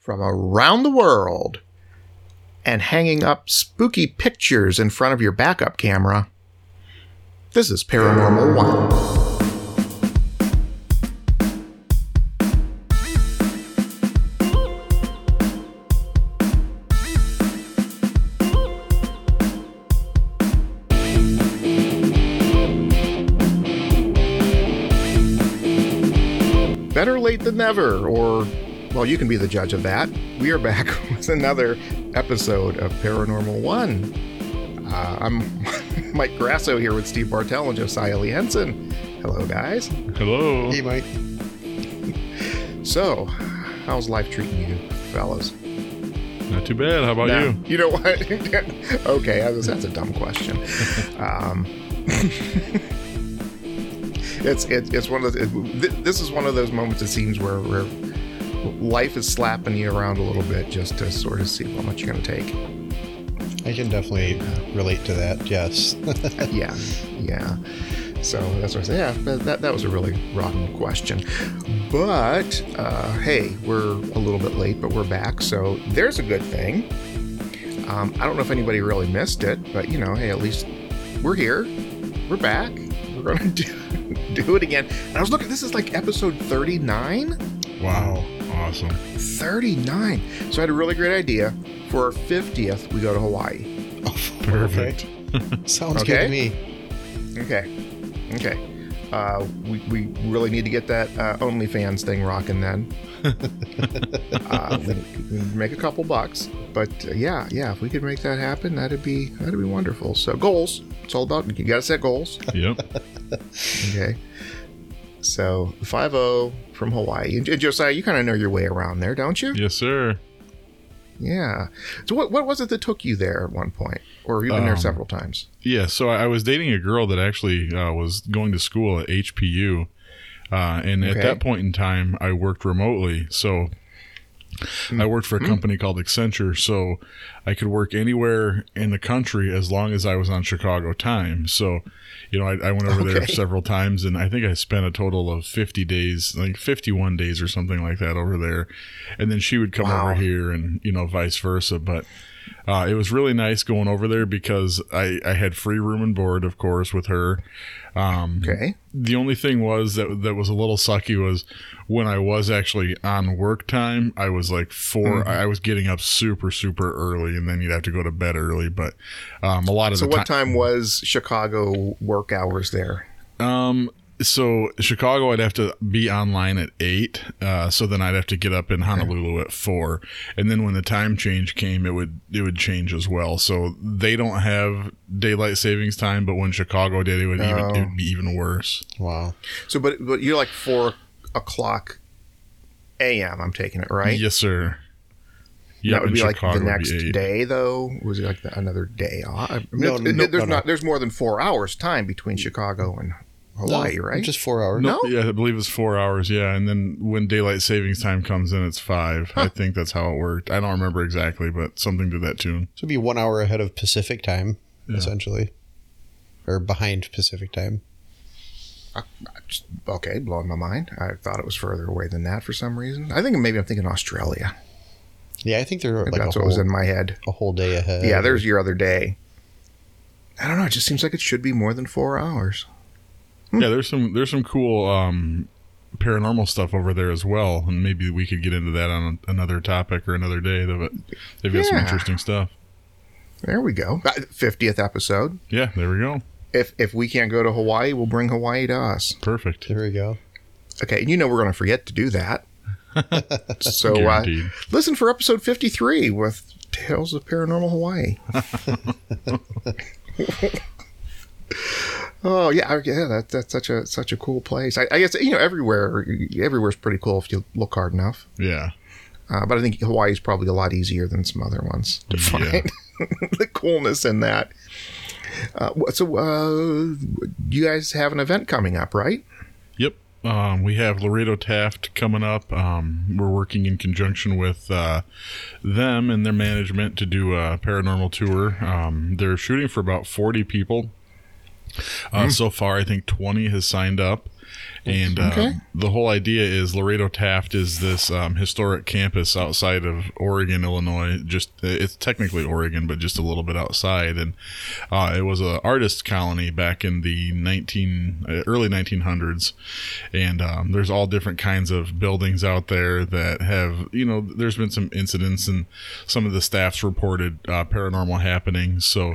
from around the world and hanging up spooky pictures in front of your backup camera. This is Paranormal One. Better late than never, or, well, you can be the judge of that. We are back with another episode of Paranormal One. Uh, I'm Mike Grasso here with Steve Bartell and Josiah Lee Henson. Hello, guys. Hello. Hey, Mike. So, how's life treating you, fellas? Not too bad. How about Now, you? You know what? okay, I was- that's a dumb question. Um, it's it, it's one of the. It, th- this is one of those moments it seems where where life is slapping you around a little bit just to sort of see how much you're going to take. I can definitely relate to that. Yes. yeah, yeah. So that's what I say. Yeah, that, that, that was a really rotten question. But uh, hey, we're a little bit late, but we're back. So there's a good thing. Um, I don't know if anybody really missed it, but you know, hey, at least we're here. We're back. We're gonna do do it again. And I was looking. This is like episode 39. Wow. Awesome. 39. So I had a really great idea. For our 50th, we go to Hawaii. Oh, Perfect. Sounds Okay. good to me. Okay. Okay. Uh, we, we really need to get that uh, OnlyFans thing rocking then. uh, we, we make a couple bucks, but uh, yeah, yeah, if we could make that happen, that'd be that'd be wonderful. So goals, it's all about you got to set goals. Yep. Okay. So five zero from Hawaii, and Josiah, you kind of know your way around there, don't you? yes, sir. Yeah. So what what was it that took you there at one point, or you've you been there Um, several times? Yeah. So I I was dating a girl that actually uh, was going to school at HPU, uh, and at that point in time, I worked remotely. So I worked for a hmm. company called Accenture, so I could work anywhere in the country as long as I was on Chicago time. So, you know, I, I went over there several times, and I think I spent a total of fifty days, like fifty-one days or something like that, over there. And then she would come Wow. over here, and you know, vice versa. But uh, it was really nice going over there because I, I had free room and board, of course, with her. Um, Okay. the only thing was that that was a little sucky was when I was actually on work time, I was like 4 I was getting up super super early, and then you'd have to go to bed early. But um, a lot of So what time was Chicago work hours there? um, so Chicago, I'd have to be online at eight. Uh, so then I'd have to get up in Honolulu at four, and then when the time change came, it would it would change as well. So they don't have daylight savings time, but when Chicago did, it would even Oh. it would be even worse. Wow. So, but but you're like four o'clock a.m. I'm taking it right. Yes, sir. Yeah, that would in be like the next day, though. Was it like the, another day off? I mean, No, it- no, there's no, not. no. There's more than four hours time between Chicago and Hawaii, No, right? Just four hours. No, No? yeah, I believe it's four hours. Yeah, and then when daylight savings time comes in, it's five. I think that's how it worked. I don't remember exactly, but something to that tune. So it'd be one hour ahead of Pacific time, Yeah. essentially. Or behind Pacific time. Just- okay, blowing my mind. I thought it was further away than that for some reason. I think maybe I'm thinking Australia. Yeah, I think they're Maybe like a that's what was in my head. a whole day ahead. Yeah, there's your other day. I don't know. It just seems like it should be more than four hours. Yeah, there's some there's some cool um, paranormal stuff over there as well, and maybe we could get into that on another topic or another day. But they've got some interesting stuff. There we go. Fiftieth episode. Yeah, there we go. If if we can't go to Hawaii, we'll bring Hawaii to us. Perfect. There we go. Okay, and you know we're going to forget to do that. so uh, Guaranteed. listen for episode 53 with Tales of Paranormal Hawaii. oh yeah, yeah, that, that's such a such a cool place. I, I guess you know everywhere everywhere's pretty cool if you look hard enough. Yeah. Uh, but I think Hawaii is probably a lot easier than some other ones to Yeah. find the coolness in that. Uh, so, uh, you guys have an event coming up, right? Yep. Um, we have Lorado Taft coming up. Um, we're working in conjunction with uh, them and their management to do a paranormal tour. Um, they're shooting for about 40 people. Uh, So far, I think 20 has signed up. And uh, Okay. the whole idea is Lorado Taft is this um, historic campus outside of Oregon, Illinois. Just it's technically Oregon, but just a little bit outside. And uh, it was an artist colony back in the 19 uh, early 1900s. And um, there's all different kinds of buildings out there that have you know there's been some incidents and some of the staffs reported uh, paranormal happenings. So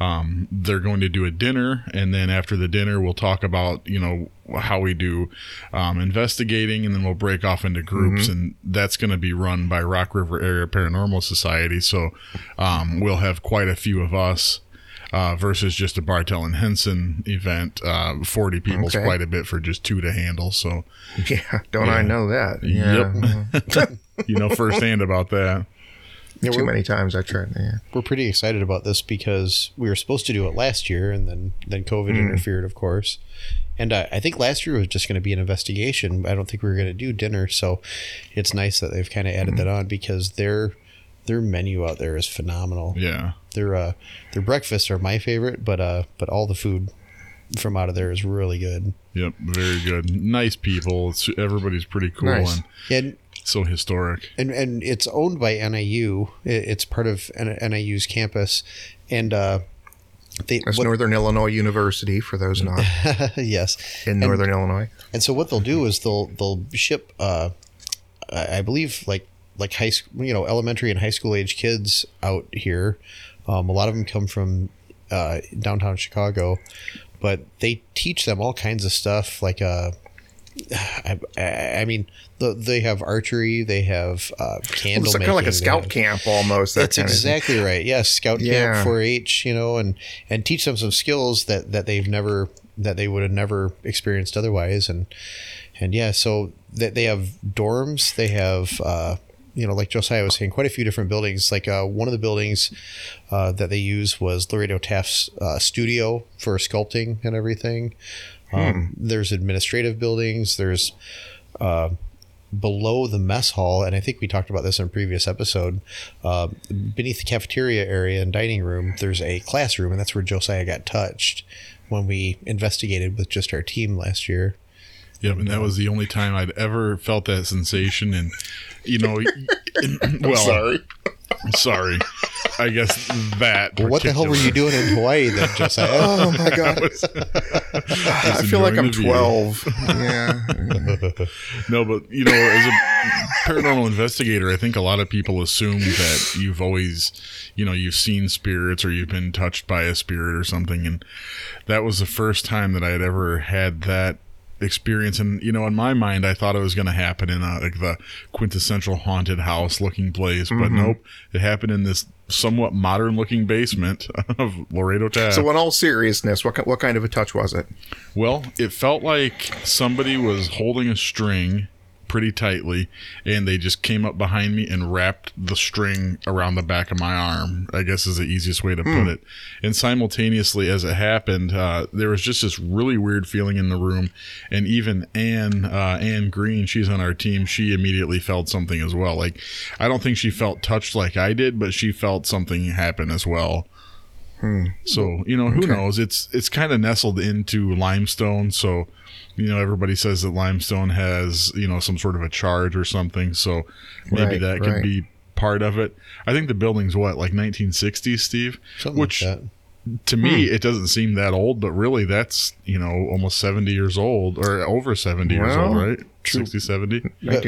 um, they're going to do a dinner and then after the dinner we'll talk about you know how we do um, investigating and then we'll break off into groups and that's going to be run by rock river area paranormal society so um, we'll have quite a few of us uh, versus just a bartel and henson event uh, 40 people is Okay. quite a bit for just two to handle so Yeah, don't I know that? Yeah. Yep. you know firsthand about that Yeah, Too many times I tried. Yeah. we're pretty excited about this because we were supposed to do it last year, and then then COVID interfered, of course. And uh, I think last year was just going to be an investigation. I don't think we were going to do dinner, so it's nice that they've kind of added that on because their their menu out there is phenomenal. yeah Their uh, their breakfasts are my favorite, but uh, but all the food from out of there is really good. yep very good nice people it's, everybody's pretty cool Nice. and And so historic and and it's owned by NIU. It's part of N- NIU's campus, and uh, they That's what- Northern Illinois University for those not yes. in Northern Illinois. And so what they'll do is they'll they'll ship, uh, I I believe like like high school, you know, elementary and high school age kids out here. Um, a lot of them come from uh, downtown Chicago, but they teach them all kinds of stuff like uh, I, I mean, the, they have archery, they have uh, candle It's kind of like a scout have- camp almost. That that's kind of thing. exactly right. Yes, scout Yeah. camp 4-H, you know, and and teach them some skills that that they've never that they would have never experienced otherwise, and and yeah, so that they have dorms, they have. Uh, you know, like Josiah was saying, quite a few different buildings. Like uh, one of the buildings uh, that they use was Lorado Taft's uh, studio for sculpting and everything. Um, There's administrative buildings. There's uh, below the mess hall, and I think we talked about this in a previous episode. Uh, beneath the cafeteria area and dining room, there's a classroom, and that's where Josiah got touched when we investigated with just our team last year. Yep, and that was the only time I'd ever felt that sensation. And you know, well, Sorry. Sorry. I guess that. Well, what the hell were you doing in Hawaii then, Josiah? Oh my god. I feel like I'm 12. yeah. No, but you know, as a paranormal investigator, I think a lot of people assume that you've always, you know, you've seen spirits or you've been touched by a spirit or something, and that was the first time that I had ever had that experience. And you know, in my mind, I thought it was going to happen in a, like the quintessential haunted house looking place, but mm-hmm. nope, it happened in this somewhat modern looking basement of Lorado Taft. So, in all seriousness, what what kind of a touch was it? Well, it felt like somebody was holding a string pretty tightly and they just came up behind me and wrapped the string around the back of my arm i guess is the easiest way to put it. And simultaneously as it happened uh, there was just this really weird feeling in the room and even anne uh, anne green she's on our team she immediately felt something as well. Like i don't think she felt touched like i did but she felt something happen as well so you know who knows? It's it's kind of nestled into limestone, so you know everybody says that limestone has you know some sort of a charge or something. So maybe Right, that could be part of it. I think the building's what like 1960s, Steve. Something Which like that. to me Hmm. it doesn't seem that old, but really that's you know almost 70 years old or over 70 years old, right? 60, 70. But,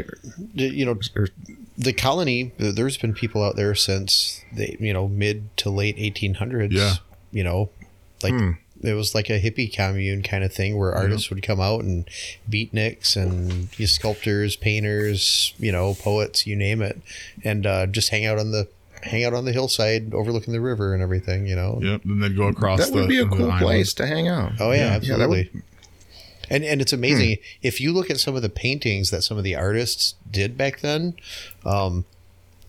you know, Or- the colony, there's been people out there since the you know mid to late 1800s. Yeah. You know, like it was like a hippie commune kind of thing where artists would come out and beatniks and you sculptors, painters, you know, poets, you name it, and uh, just hang out on the hang out on the hillside overlooking the river and everything. You know. Yep. And then go across That the would be a cool island. place to hang out. Oh yeah, Yeah, that absolutely. would- and and it's amazing if you look at some of the paintings that some of the artists did back then. Um,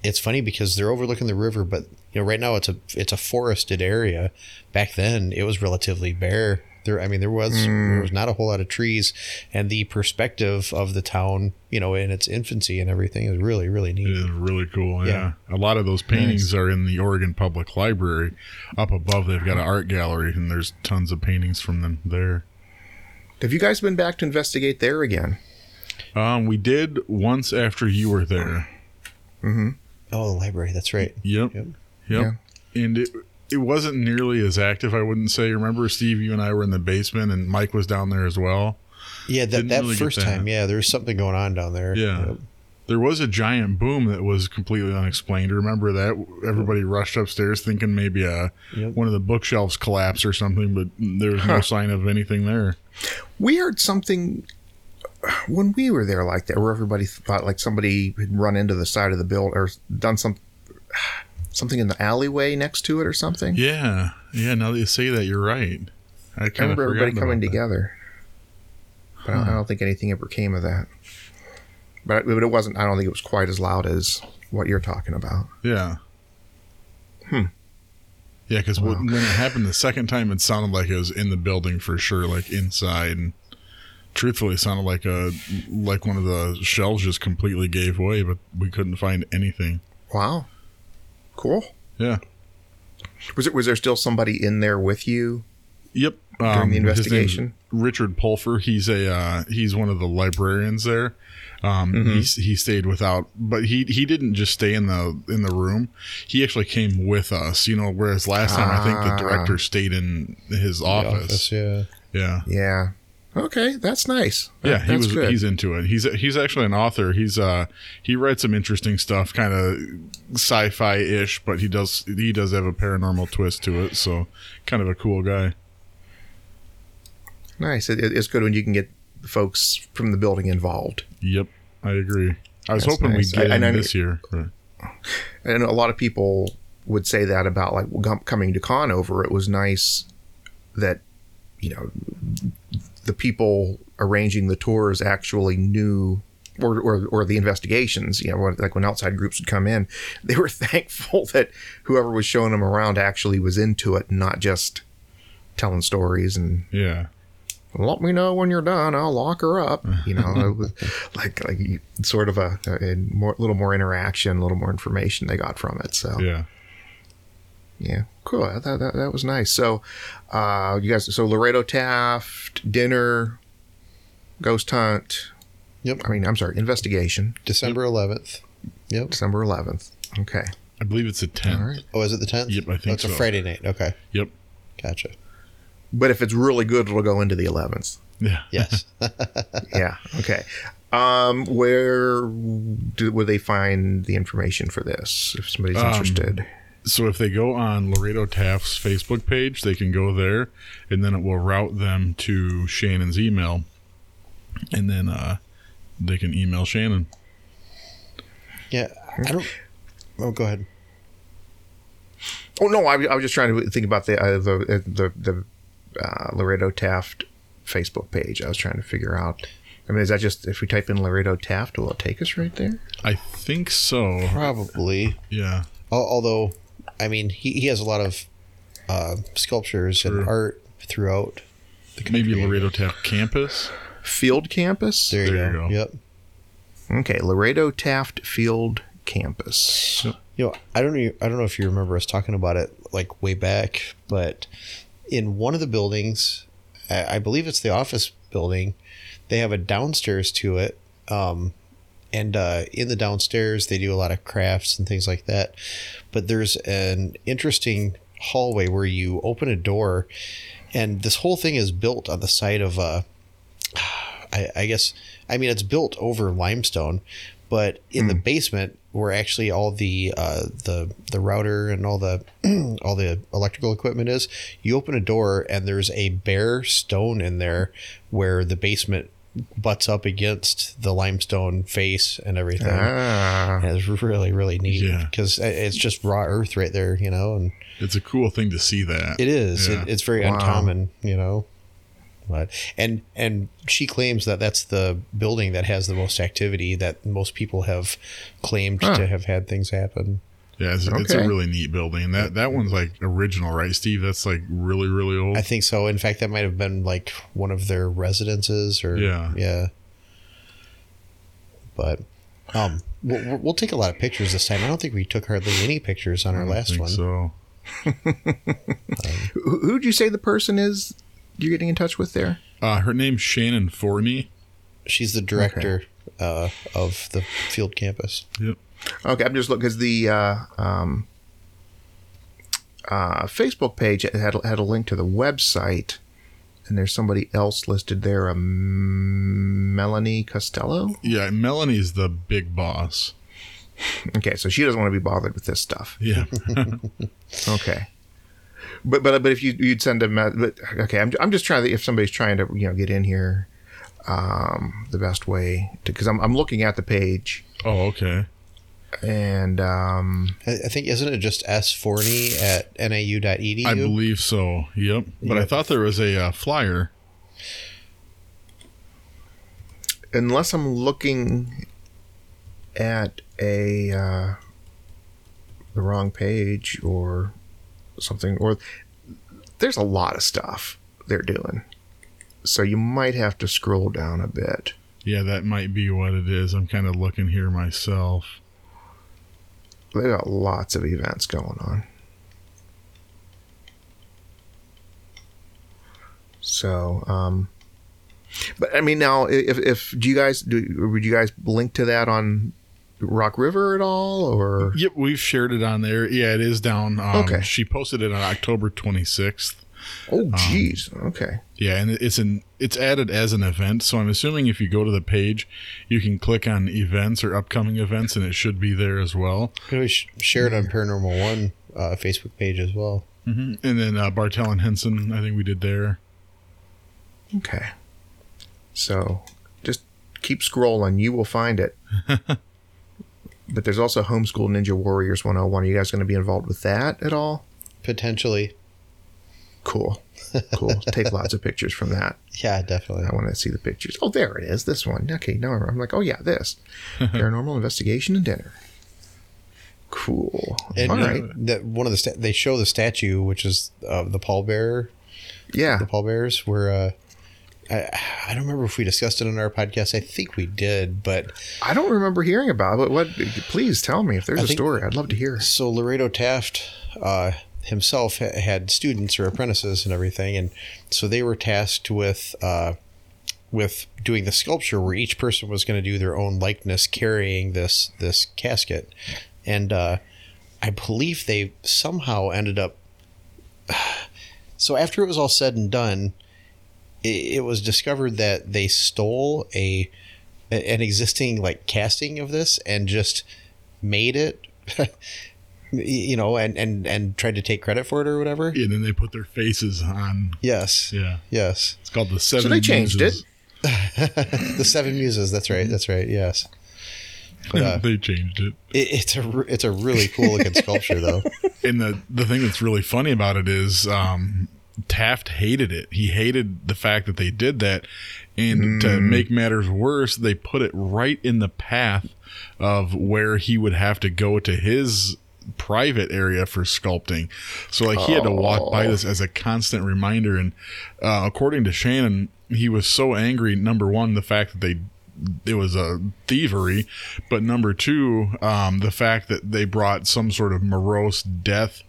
it's funny because they're overlooking the river, but you know right now it's a it's a forested area. Back then it was relatively bare. There, I mean, there was there was not a whole lot of trees, and the perspective of the town, you know, in its infancy and everything, is really really neat. is really cool. Yeah. Yeah. A lot of those paintings are in the Oregon Public Library. Up above, they've got an art gallery, and there's tons of paintings from them there. Have you guys been back to investigate there again? Um, we did once after you were there. Mm-hmm. Oh, the library. That's right. Yep. Yep. Yep. And it it wasn't nearly as active, I wouldn't say. Remember, Steve, you and I were in the basement, and Mike was down there as well. Yeah, that, Didn't that really first that. time, yeah, there was something going on down there. Yeah. Yep. There was a giant boom that was completely unexplained. Remember that? Everybody rushed upstairs thinking maybe a Yep. one of the bookshelves collapsed or something, but there was no sign of anything there. We heard something uh, when we were there like that, where everybody thought like somebody had run into the side of the building or done some something in the alleyway next to it or something. Yeah, yeah. Now that you say that, you're right. I I remember everybody coming that. together, but don't, I don't think anything ever came of that. But, but it wasn't. I don't think it was quite as loud as what you're talking about. Yeah. Hmm. Yeah, because when it happened the second time, it sounded like it was in the building for sure, like inside. And truthfully, it sounded like a like one of the shelves just completely gave way, but we couldn't find anything. Wow, cool. Yeah. Was it? Was there still somebody in there with you? Yep. During Um, the investigation? Richard Pulfer. He's a uh, he's one of the librarians there. Um, Mm-hmm. he he stayed without, but he he didn't just stay in the in the room. He actually came with us. You know, whereas last time I think the Ah. director stayed in his The office. yeah. Yeah. Yeah. Okay, that's nice. That- Yeah, he that's was. good. He's into it. He's he's actually an author. He's uh he writes some interesting stuff, kind of sci-fi ish, but he does he does have a paranormal twist to it. So kind of a cool guy. Nice. It, it's good when you can get the folks from the building involved. Yep, I agree. I was That's hoping nice. we'd get I- in I- this year. but- And a lot of people would say that about like coming to Conover. It was nice that you know the people arranging the tours actually knew. Or, or, or the investigations, you know, like when outside groups would come in, they were thankful that whoever was showing them around actually was into it, and not just telling stories and Yeah, let me know when you're done. I'll lock her up. You know, it was like like sort of a, a more, little more interaction, a little more information they got from it. So yeah. yeah, cool. I thought that, that was nice. So, uh, you guys, so Lorado Taft dinner, ghost hunt. Yep. I mean, I'm sorry, investigation. December 11th. Yep. December 11th. Okay. I believe it's a ten. All right. Oh, is it the 10th? Yep, I think oh, it's so. a Friday night. Okay. Yep. Gotcha. But if it's really good, it'll go into the 11s. Yeah. Yes. yeah. Okay. Um, where do, would they find the information for this if somebody's Um, interested? So if they go on Lorado Taft's Facebook page, they can go there, and then it will route them to Shannon's email, and then uh, they can email Shannon. yeah. I don't. Oh, go ahead. Oh no, I, I was just trying to think about the uh, the uh, the, the uh, Lorado Taft Facebook page. I was trying to figure out. I mean, is that just if we type in Lorado Taft, will it take us right there? I think so. Probably. Yeah. Al- Although, I mean, he, he has a lot of uh, sculptures and art throughout the country. Maybe Lorado Taft campus. Field Campus. There you, There you go. go. Yep. Okay, Lorado Taft Field Campus. You know, I don't know. I don't know if you remember us talking about it like way back, but in one of the buildings, I believe it's the office building, they have a downstairs to it, um, and uh, in the downstairs they do a lot of crafts and things like that. But there's an interesting hallway where you open a door, and this whole thing is built on the side of a. I, I guess I mean it's built over limestone, but in the basement where actually all the uh, the the router and all the all the electrical equipment is, you open a door and there's a bare stone in there where the basement butts up against the limestone face and everything. Ah, And it's really really neat Yeah. because it's just raw earth right there, you know, and It's a cool thing to see that. it is. Yeah. It, it's very Wow. uncommon, you know. But and and she claims that that's the building that has the most activity. That most people have claimed Huh. to have had things happen. Yeah, it's, it's a really neat building. That that one's like original, right, Steve? That's like really really old. I think so. In fact, that might have been like one of their residences, or Yeah. yeah. But um, we'll, we'll- we'll take a lot of pictures this time. I don't think we took hardly any pictures on I our don't last think one. So who, who'd you say the person is you're getting in touch with there? Uh, her name's Shannon Forney. She's the director uh, of the field campus. Yep. Okay, I'm just looking because the uh, um, uh, Facebook page had had a link to the website, and there's somebody else listed there, a Melanie Costello. Yeah, Melanie's the big boss. Okay, so she doesn't want to be bothered with this stuff. Yeah. Okay. But but but if you you'd send a me- but okay I'm, I'm just trying to if somebody's trying to you know get in here um the best way to because I'm, I'm looking at the page oh, okay. and um I, I think isn't it just s forney at niu.edu? I believe so. Yep. But I thought there was a uh, flyer. unless I'm looking at a uh, the wrong page or something, or there's a lot of stuff they're doing, so you might have to scroll down a bit. Yeah, that might be what it is. I'm kind of looking here myself. They got lots of events going on. So, um, but I mean, now if if do you guys do would you guys link to that on Rock River at all or Yep, we've shared it on there. Yeah, it is down. Um, Okay. She posted it on October 26th. oh geez okay Yeah, and it's an it's added as an event. So I'm assuming if you go to the page, you can click on events or upcoming events, and it should be there as well. Could we sh- share it on Paranormal One uh, Facebook page as well? And then uh, Bartel and Henson, I think we did there. okay. So just keep scrolling, you will find it. but there's also Homeschool Ninja Warriors 101. Are you guys going to be involved with that at all? Potentially. Cool. Cool. Take lots of pictures from that. Yeah, definitely. I want to see the pictures. Oh, there it is. This one. Okay, now I'm like, oh yeah, this paranormal investigation and dinner. Cool. And All uh, that one of the sta- they show the statue, which is uh, the pallbearer, Yeah. the pallbearers. were uh, I I don't remember if we discussed it on our podcast. I think we did, but I don't remember hearing about it. What? Please tell me if there's I a story. I'd love to hear. so Lorado Taft uh, himself ha- had students or apprentices and everything, and so they were tasked with uh, with doing the sculpture where each person was going to do their own likeness carrying this this casket, and uh, I believe they somehow ended up. So after it was all said and done, it, it was discovered that they stole a an existing like casting of this and just made it you know and and and tried to take credit for it or whatever yeah, And then they put their faces on. yes Yeah, yes it's called the Seven. So they changed Muses. the seven muses that's right that's right yes but uh, they changed it. it, it's a it's a really cool looking sculpture though And the the thing that's really funny about it is um, Taft hated it. He hated the fact that they did that, and to make matters worse, they put it right in the path of where he would have to go to his private area for sculpting. So like he had to walk by this as a constant reminder. And uh, according to Shannon, he was so angry. Number one, the fact that they it was a thievery, but number two, um, the fact that they brought some sort of morose death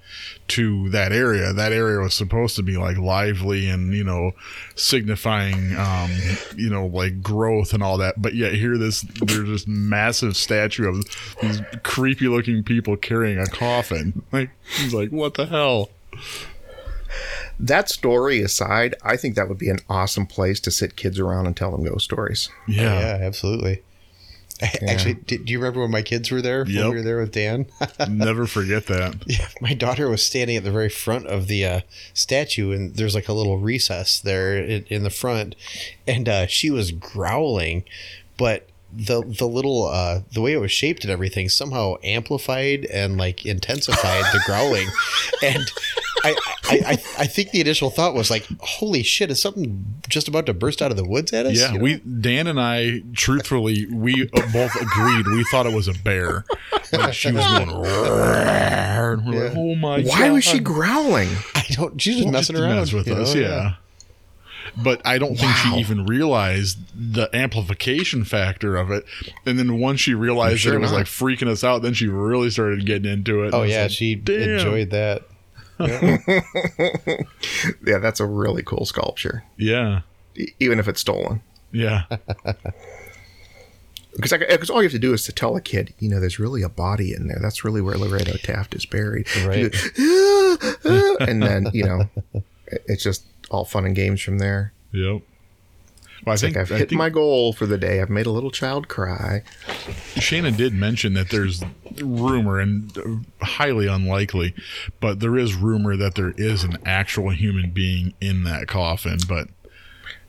to that area. That area was supposed to be like lively and you know signifying um, you know like growth and all that. But yet here this there's this massive statue of these creepy looking people carrying a coffin. Like he's like, what the hell? That story aside, I think that would be an awesome place to sit kids around and tell them ghost stories. yeah, Yeah, absolutely actually do, do you remember when my kids were there when Yep. we were there with dan never forget that. Yeah, my daughter was standing at the very front of the uh, statue, and there's like a little recess there in, in the front, and uh, she was growling, but the the little uh, the way it was shaped and everything somehow amplified and like intensified the growling, and I, I I I think the initial thought was like, holy shit, is something just about to burst out of the woods at us? Yeah, You know? we Dan and I truthfully we both agreed we thought it was a bear. Like she was going and we're like, oh my god Why was she growling? I don't. She's just Well, messing just around mess with you know? us, yeah. But I don't think she even realized the amplification factor of it. And then once she realized Sure that it was not. like freaking us out, then she really started getting into it. Oh And I was yeah, like, she "Damn." enjoyed that. Yeah, that's a really cool sculpture. Yeah. e- even if it's stolen. Yeah. Because because all you have to do is to tell a kid, you know, there's really a body in there. That's really where Lorado Taft is buried. Right. You go, "Ah, ah," and then you know, it- it's just all fun and games from there. Yep. Well, I think, like I've I hit think my goal for the day. I've made a little child cry. Shana did mention that there's rumor and highly unlikely, but there is rumor that there is an actual human being in that coffin. But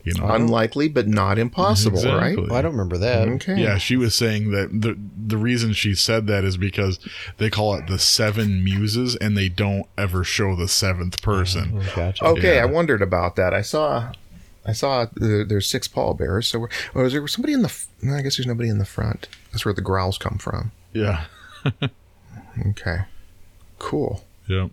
you know, Unlikely, but not impossible, right? Well, I don't remember that. Okay. Yeah, she was saying that the the reason she said that is because they call it the seven muses, and they don't ever show the seventh person. Mm-hmm. Mm-hmm. Gotcha. Okay, Yeah. I wondered about that. I saw, I saw the, there's six pallbearers. So, we're, oh, is there somebody in the? I guess there's nobody in the front. That's where the growls come from. Yeah, Okay, cool. yep.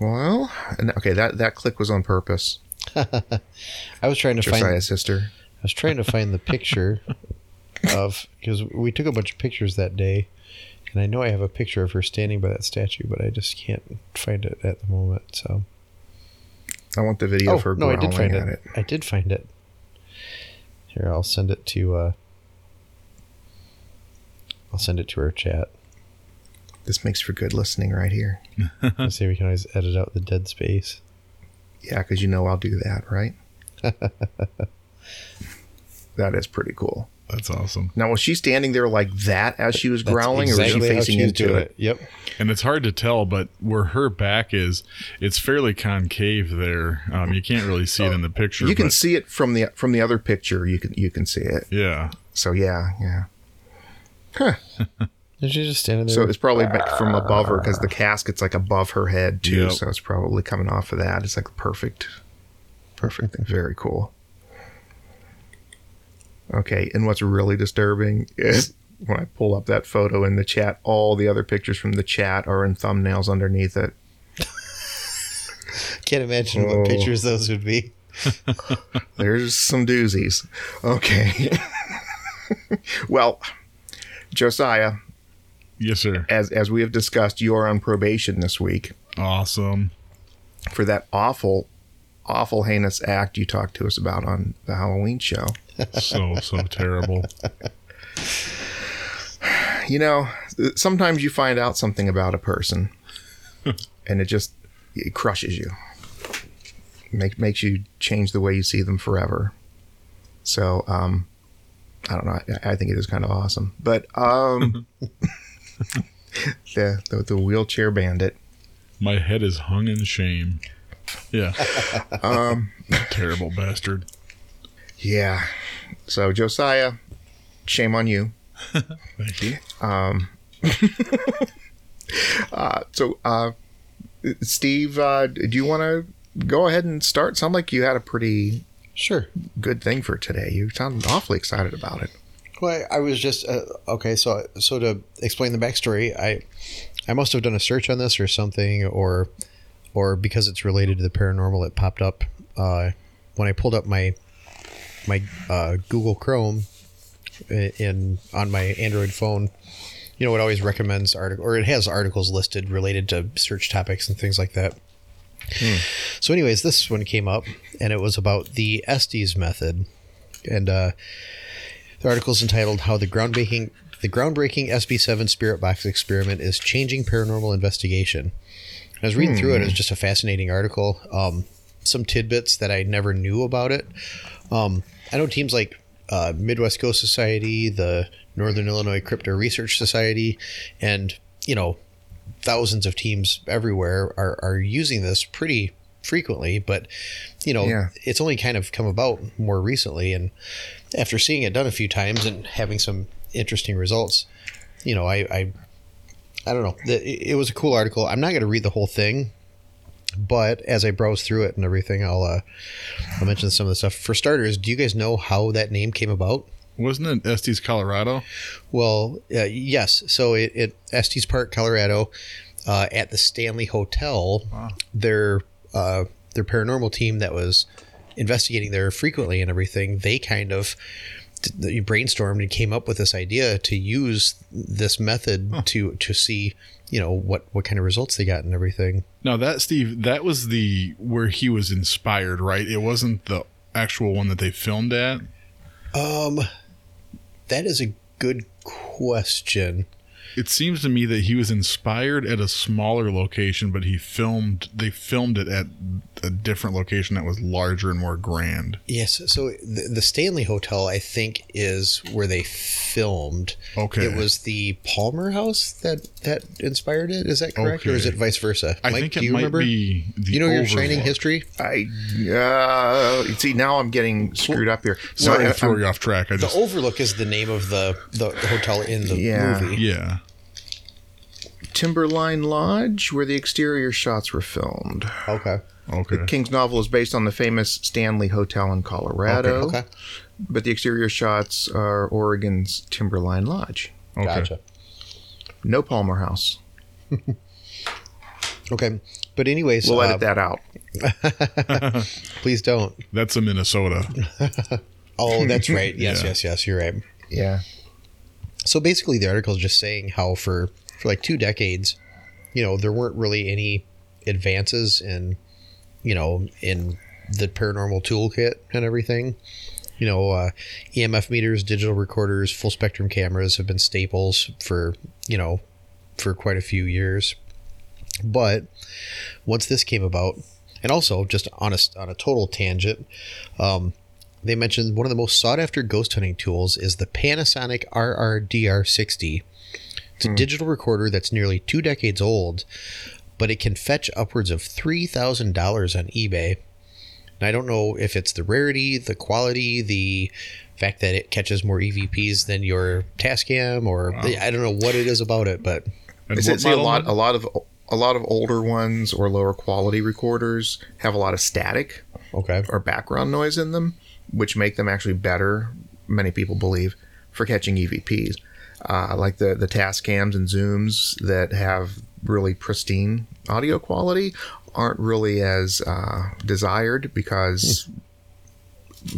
Well, and, okay, that that click was on purpose. I was trying to find. Josiah's sister. I was trying to find the picture of because we took a bunch of pictures that day, and I know I have a picture of her standing by that statue, but I just can't find it at the moment. So. I want the video Oh for no, I did find it. it. I did find it. Here, I'll send it to. uh I'll send it to our chat. This makes for good listening right here. Let's see if we can always edit out the dead space. Yeah, because you know I'll do that, right? that is pretty cool. That's awesome. Now, was she standing there like that as she was That's growling, or was she how facing was into doing it? Yep. And it's hard to tell, but where her back is, it's fairly concave there. Um, you can't really see it in the picture. You can see it from the from the other picture. You can you can see it. yeah. So yeah, yeah. Huh. And she's just standing there. So it's probably back from above her because the casket's like above her head too. Yep. So it's probably coming off of that. It's like perfect, perfect thing. Very cool. Okay, and what's really disturbing is when I pull up that photo in the chat, all the other pictures from the chat are in thumbnails underneath it. Can't imagine Oh. what pictures those would be. There's some doozies. Okay. well, Josiah, Yes, sir. as as we have discussed, you are on probation this week Awesome. for that awful, awful heinous act you talked to us about on the Halloween show. So so terrible. You know, sometimes you find out something about a person, and it just it crushes you. Make, makes you change the way you see them forever. So, um, I don't know. I, I think it is kind of awesome. But um, the, the the wheelchair bandit. My head is hung in shame. Yeah. Um, terrible bastard. Yeah. So Josiah, shame on you. Thank you. Uh, so, uh, Steve, uh, do you want to go ahead and start? Sound like you had a pretty Sure. good thing for today. You sound awfully excited about it. Well, I was just uh, okay. So, so to explain the backstory, I, I must have done a search on this or something, or, or because it's related to the paranormal, it popped up uh, when I pulled up my, my uh, Google Chrome, in on my Android phone. You know, it always recommends article, or it has articles listed related to search topics and things like that. So, anyways, this one came up, and it was about the Estes method, and uh, the article is entitled "How the groundbreaking the groundbreaking SB7 Spirit Box Experiment is Changing Paranormal Investigation." I was reading through it; it was just a fascinating article. Um, some tidbits that I never knew about it. Um, I know teams like uh, Midwest Ghost Society, the Northern Illinois Crypto Research Society, and you know thousands of teams everywhere are, are using this pretty frequently, but you know, Yeah. it's only kind of come about more recently. And after seeing it done a few times and having some interesting results, you know, I, I, I don't know. It, it was a cool article. I'm not going to read the whole thing, but as I browse through it and everything, I'll, uh, I'll mention some of the stuff. For starters, do you guys know how that name came about? Wasn't it Estes, Colorado? Well, uh, yes. So it, it Estes Park, Colorado, uh, at the Stanley Hotel, their uh, their paranormal team that was investigating there frequently and everything, they kind of brainstormed and came up with this idea to use this method to to see you know what what kind of results they got and everything Now that Steve, that was the where he was inspired, right? It wasn't the actual one that they filmed at. um that is a good question It seems to me that he was inspired at a smaller location, but he filmed. They filmed it at a different location that was larger and more grand. yes so the, the stanley hotel i think is where they filmed Okay. it was the palmer house that that inspired it is that correct or is it vice versa I Mike, think do it you might remember be. The you know your shining Overlook. history I uh, see now I'm getting screwed up here. Sorry I- to throw I'm- you off track. I the just overlook is the name of the the hotel in the Yeah. movie yeah. Timberline Lodge, where the exterior shots were filmed. okay Okay. The King's novel is based on the famous Stanley Hotel in Colorado, okay but the exterior shots are Oregon's Timberline Lodge. Okay. gotcha No Palmer House. okay but anyways We'll uh, edit that out. please don't That's a Minnesota. oh that's right yes Yeah. yes yes you're right Yeah. So basically, the article is just saying how for for like two decades, you know, there weren't really any advances in, you know, in the paranormal toolkit and everything. You know, uh, EMF meters, digital recorders, full spectrum cameras have been staples for you know for quite a few years. But once this came about, and also just on a on a total tangent, um, they mentioned one of the most sought after ghost hunting tools is the Panasonic RRDR60. It's a digital recorder that's nearly two decades old, but it can fetch upwards of $3,000 on eBay. And I don't know if it's the rarity, the quality, the fact that it catches more EVPs than your Tascam, or I don't know what it is about it, but And I see, see a lot, a lot of a lot of older ones or lower quality recorders have a lot of static okay. or background noise in them, which make them actually better. Many people believe for catching EVPs, uh, like the the Tascams and Zooms that have really pristine audio quality, aren't really as uh, desired because,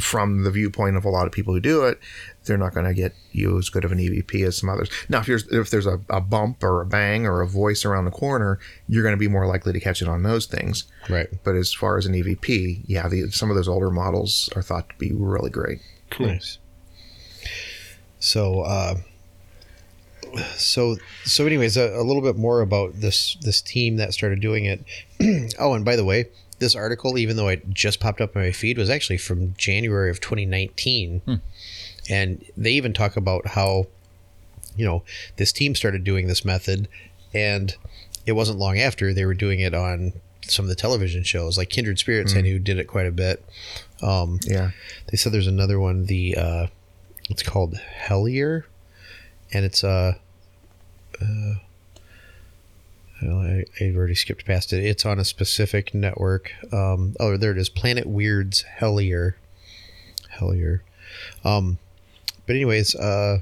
from the viewpoint of a lot of people who do it, they're not going to get you as good of an EVP as some others. Now, if, if there's a, a bump or a bang or a voice around the corner, you're going to be more likely to catch it on those things. Right. But as far as an EVP, yeah, the, some of those older models are thought to be really great. Cool. Nice. So, uh, so, so, anyways, a, a little bit more about this this team that started doing it. oh, and by the way, this article, even though it just popped up on my feed, was actually from January of 2019, and they even talk about how, you know, this team started doing this method, and it wasn't long after they were doing it on some of the television shows, like Kindred Spirits. I knew did it quite a bit. Um, Yeah. they said there's another one. The uh, it's called Hellier, and it's uh, uh I, I already skipped past it. It's on a specific network. Um, oh, there it is. Planet Weird's Hellier. Hellier. Um, but anyways, uh,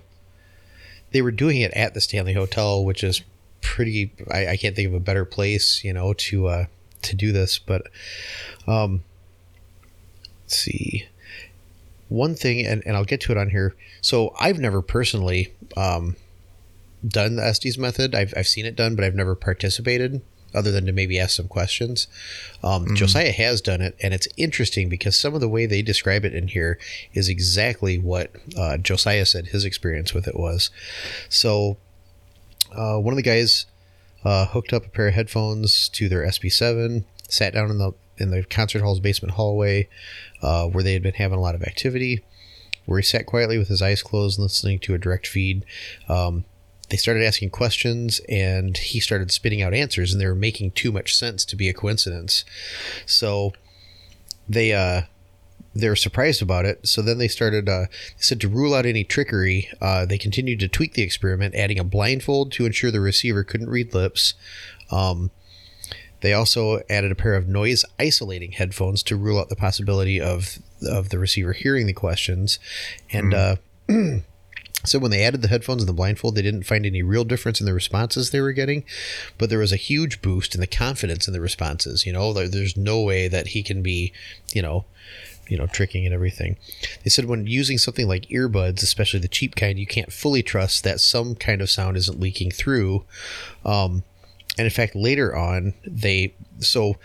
they were doing it at the Stanley Hotel, which is pretty. I, I can't think of a better place, you know, to uh, to do this. But um, let's see one thing and, and i'll get to it on here. So i've never personally um, done the estes method. I've, I've seen it done but i've never participated other than to maybe ask some questions. Um, josiah has done it and it's interesting because some of the way they describe it in here is exactly what uh, josiah said his experience with it was. So uh, one of the guys uh, hooked up a pair of headphones to their SB7 sat down in the in the concert hall's basement hallway uh, where they had been having a lot of activity, where he sat quietly with his eyes closed, listening to a direct feed. Um, they started asking questions, and he started spitting out answers, and they were making too much sense to be a coincidence. So they uh, they were surprised about it. So then they started. Uh, said to rule out any trickery. Uh, they continued to tweak the experiment, adding a blindfold to ensure the receiver couldn't read lips. Um, they also added a pair of noise isolating headphones to rule out the possibility of of the receiver hearing the questions. And uh, so when they added the headphones and the blindfold, they didn't find any real difference in the responses they were getting, but there was a huge boost in the confidence in the responses. You know, there, there's no way that he can be, you know, you know tricking and everything. They said when using something like earbuds, especially the cheap kind, you can't fully trust that some kind of sound isn't leaking through. Um, and in fact, later on, they so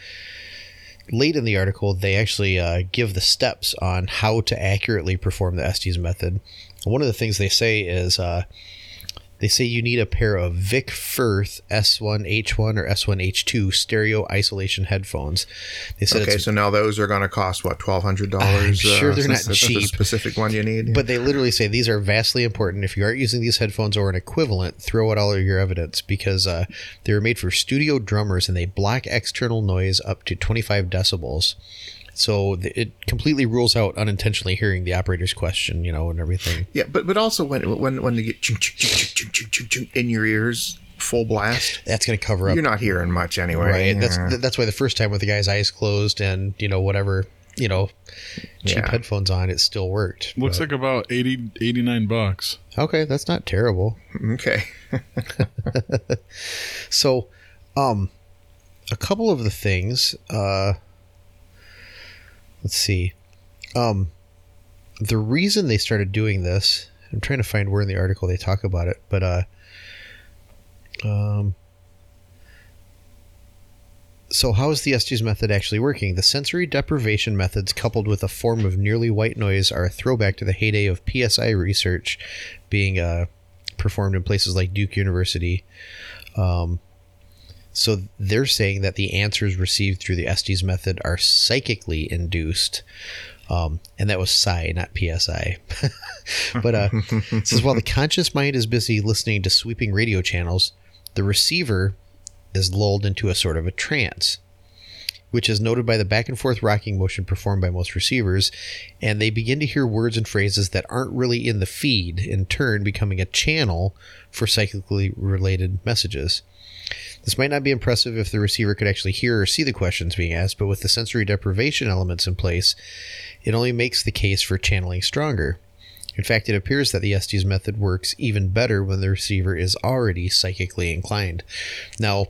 late in the article they actually uh, give the steps on how to accurately perform the Estes method. One of the things they say is uh, they say you need a pair of Vic Firth S1H1 or S1H2 stereo isolation headphones. They said Okay, so now those are going to cost what twelve hundred dollars? I'm sure they're not The cheap. specific one you need, But they literally say these are vastly important. If you aren't using these headphones or an equivalent, throw out all of your evidence because uh, they were made for studio drummers and they block external noise up to 25 decibels. So th- it completely rules out unintentionally hearing the operator's question, you know, and everything. yeah, but but also when when when you get ching, ching, ching, ching, ching, ching, ching in your ears, full blast, That's going to cover up, you're not hearing much anyway. right? That's Yeah. th- that's why the first time with the guy's eyes closed and you know whatever, you know, cheap Yeah. headphones on, it still worked. Looks like about 80, 89 bucks. Okay, that's not terrible. okay. So, um, a couple of the things. Uh, let's see. Um, the reason they started doing this, I'm trying to find where in the article they talk about it, but uh, um, so how is the Estes method actually working? The sensory deprivation methods, coupled with a form of nearly white noise, are a throwback to the heyday of PSI research, being uh, performed in places like Duke University. Um, so they're saying that the answers received through the Estes method are psychically induced. Um, and that was psi, not psi. but uh, it says while the conscious mind is busy listening to sweeping radio channels, the receiver is lulled into a sort of a trance, which is noted by the back and forth rocking motion performed by most receivers, and they begin to hear words and phrases that aren't really in the feed, in turn becoming a channel for psychically related messages. This might not be impressive if the receiver could actually hear or see the questions being asked, but with the sensory deprivation elements in place, it only makes the case for channeling stronger. In fact, it appears that the Estes method works even better when the receiver is already psychically inclined. Now,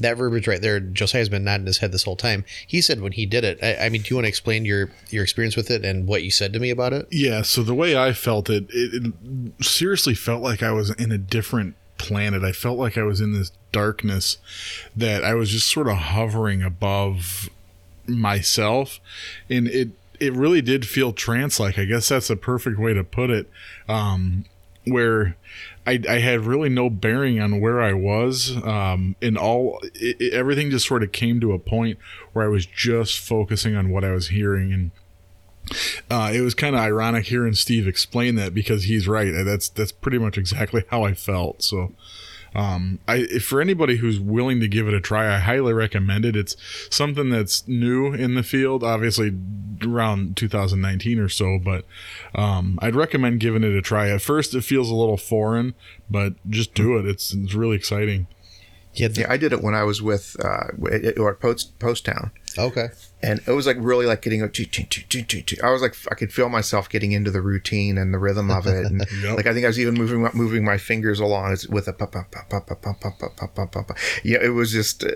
that verbiage right there, Josiah's been nodding his head this whole time. He said when he did it. I, I mean, do you want to explain your your experience with it and what you said to me about it? Yeah, so the way I felt it, it, it seriously felt like I was in a different planet. I felt like I was in this darkness that I was just sort of hovering above myself, and it it really did feel trance like. I guess that's a perfect way to put it. Um, where I, I had really no bearing on where I was. Um, and all it, it- everything just sort of came to a point where I was just focusing on what I was hearing and uh, it was kind of ironic hearing Steve explain that because he's right. That's that's pretty much exactly how I felt. So, um, I for anybody who's willing to give it a try, I highly recommend it. It's something that's new in the field, obviously around 2019 or so, but um, I'd recommend giving it a try. At first, it feels a little foreign, but just do it. It's it's really exciting. Yeah. the- Yeah, I did it when I was with uh, at, at Post Post Town, Okay. and it was like really like getting a. I was like I could feel myself getting into the routine and the rhythm of it, and Yep. like I think I was even moving moving my fingers along with a pop pop pop pop pop pop pop pop pop pop. pop. Yeah, it was just uh,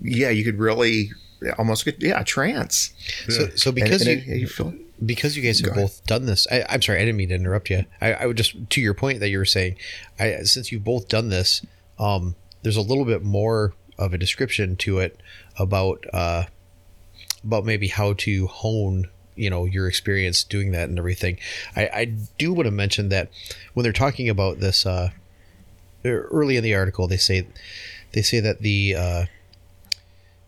yeah, you could really almost get yeah a trance. So, so because and you it- you feel because you guys have both done this, I, I'm sorry, I didn't mean to interrupt you. I, I would just to your point that you were saying, I since you've both done this, um, there's a little bit more of a description to it about uh, about maybe how to hone you know your experience doing that and everything. I, I do want to mention that when they're talking about this uh, early in the article, they say they say that the uh,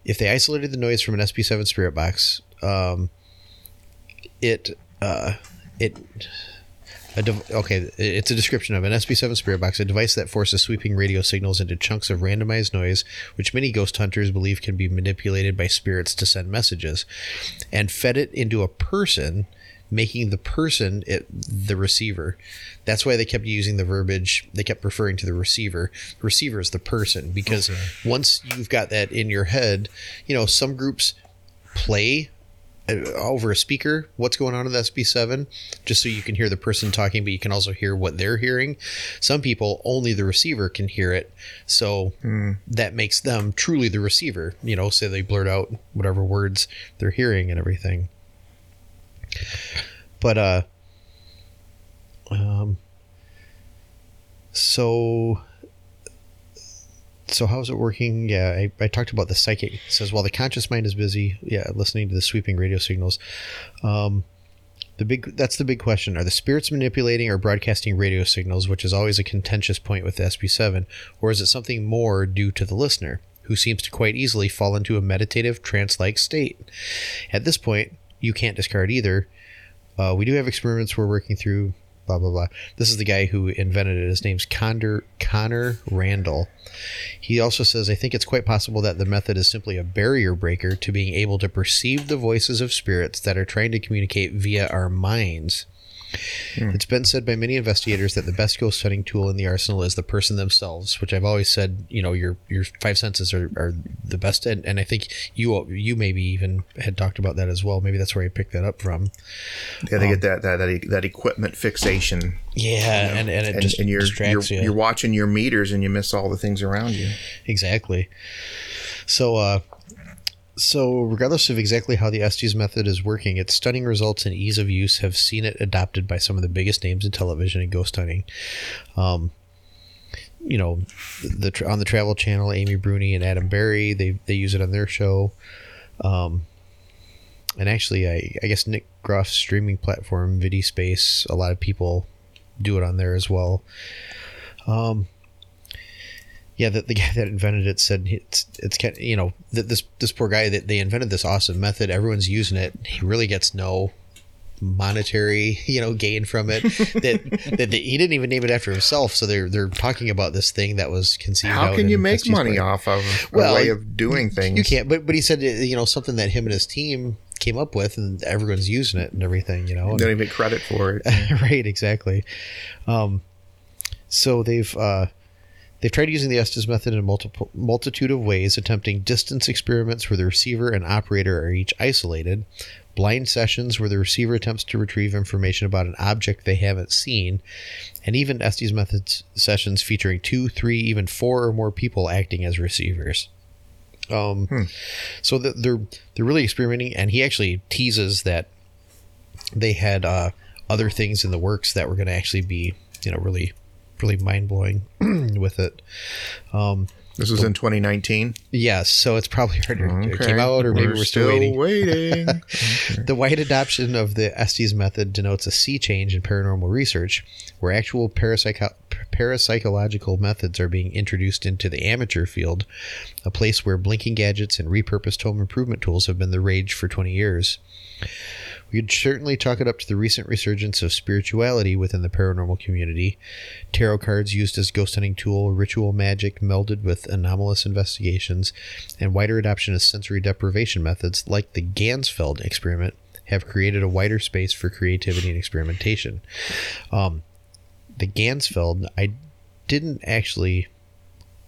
if they isolated the noise from an SB7 spirit box, um, it uh, it dev- okay it's a description of an SB7 spirit box a device that forces sweeping radio signals into chunks of randomized noise which many ghost hunters believe can be manipulated by spirits to send messages and fed it into a person making the person it, the receiver. That's why they kept using the verbiage they kept referring to the receiver. The receiver is the person because once you've got that in your head you know some groups play over a speaker what's going on in the SB7 just so you can hear the person talking but you can also hear what they're hearing. Some people only the receiver can hear it. So that makes them truly the receiver you know say they blurt out whatever words they're hearing and everything. But uh, um, so so how's it working? Yeah, I, I talked about the psychic. It says while the conscious mind is busy, yeah, listening to the sweeping radio signals. Um, the big that's the big question: Are the spirits manipulating or broadcasting radio signals, which is always a contentious point with the SB7, or is it something more due to the listener, who seems to quite easily fall into a meditative trance-like state? At this point, you can't discard either. Uh, we do have experiments we're working through. Blah blah blah. This is the guy who invented it. His name's Connor Connor Randall. He also says, I think it's quite possible that the method is simply a barrier breaker to being able to perceive the voices of spirits that are trying to communicate via our minds. It's been said by many investigators that the best ghost hunting tool in the arsenal is the person themselves, which I've always said, you know, your your five senses are, are the best, and, and I think you you maybe even had talked about that as well. Maybe that's where I picked that up from. Yeah, they get that, that that that equipment fixation, Yeah, and, and it and, just and you're you're, distracts you. you're watching your meters and you miss all the things around you. Exactly. So, uh, so regardless of exactly how the Estes method is working, its stunning results and ease of use have seen it adopted by some of the biggest names in television and ghost hunting. Um, you know, the, the on the Travel Channel, Amy Bruni and Adam Berry, they they use it on their show. Um, and actually, I, I guess Nick Groff's streaming platform, VidiSpace, a lot of people do it on there as well. Um, yeah, the, the guy that invented it said it's it's you know that this this poor guy that they invented this awesome method. Everyone's using it. He really gets no monetary you know gain from it. that, that, that he didn't even name it after himself. So they're they're talking about this thing that was conceived. How can you make money off of Well, a way of doing things? You can't. But but he said you know something that him and his team came up with, and everyone's using it and everything. You know, Don't even credit for it. right, exactly. Um, so they've uh, they've tried using the Estes method in a multiple multitude of ways, attempting distance experiments where the receiver and operator are each isolated, blind sessions where the receiver attempts to retrieve information about an object they haven't seen, and even Estes methods sessions featuring two, three, even four or more people acting as receivers. Um, so that they're they're really experimenting, and he actually teases that they had uh, other things in the works that were going to actually be, you know, really, really mind blowing with it. Um, This was in 2019. yes, so it's probably harder. It came out, or maybe we're, still, waiting. waiting. The wide adoption of the Estes method denotes a sea change in paranormal research, where actual parapsycho- parapsychological methods are being introduced into the amateur field, a place where blinking gadgets and repurposed home improvement tools have been the rage for 20 years. We could certainly chalk it up to the recent resurgence of spirituality within the paranormal community. Tarot cards used as ghost hunting tool, ritual magic melded with anomalous investigations, and wider adoption of sensory deprivation methods like the Ganzfeld experiment have created a wider space for creativity and experimentation. Um, the Ganzfeld, I didn't actually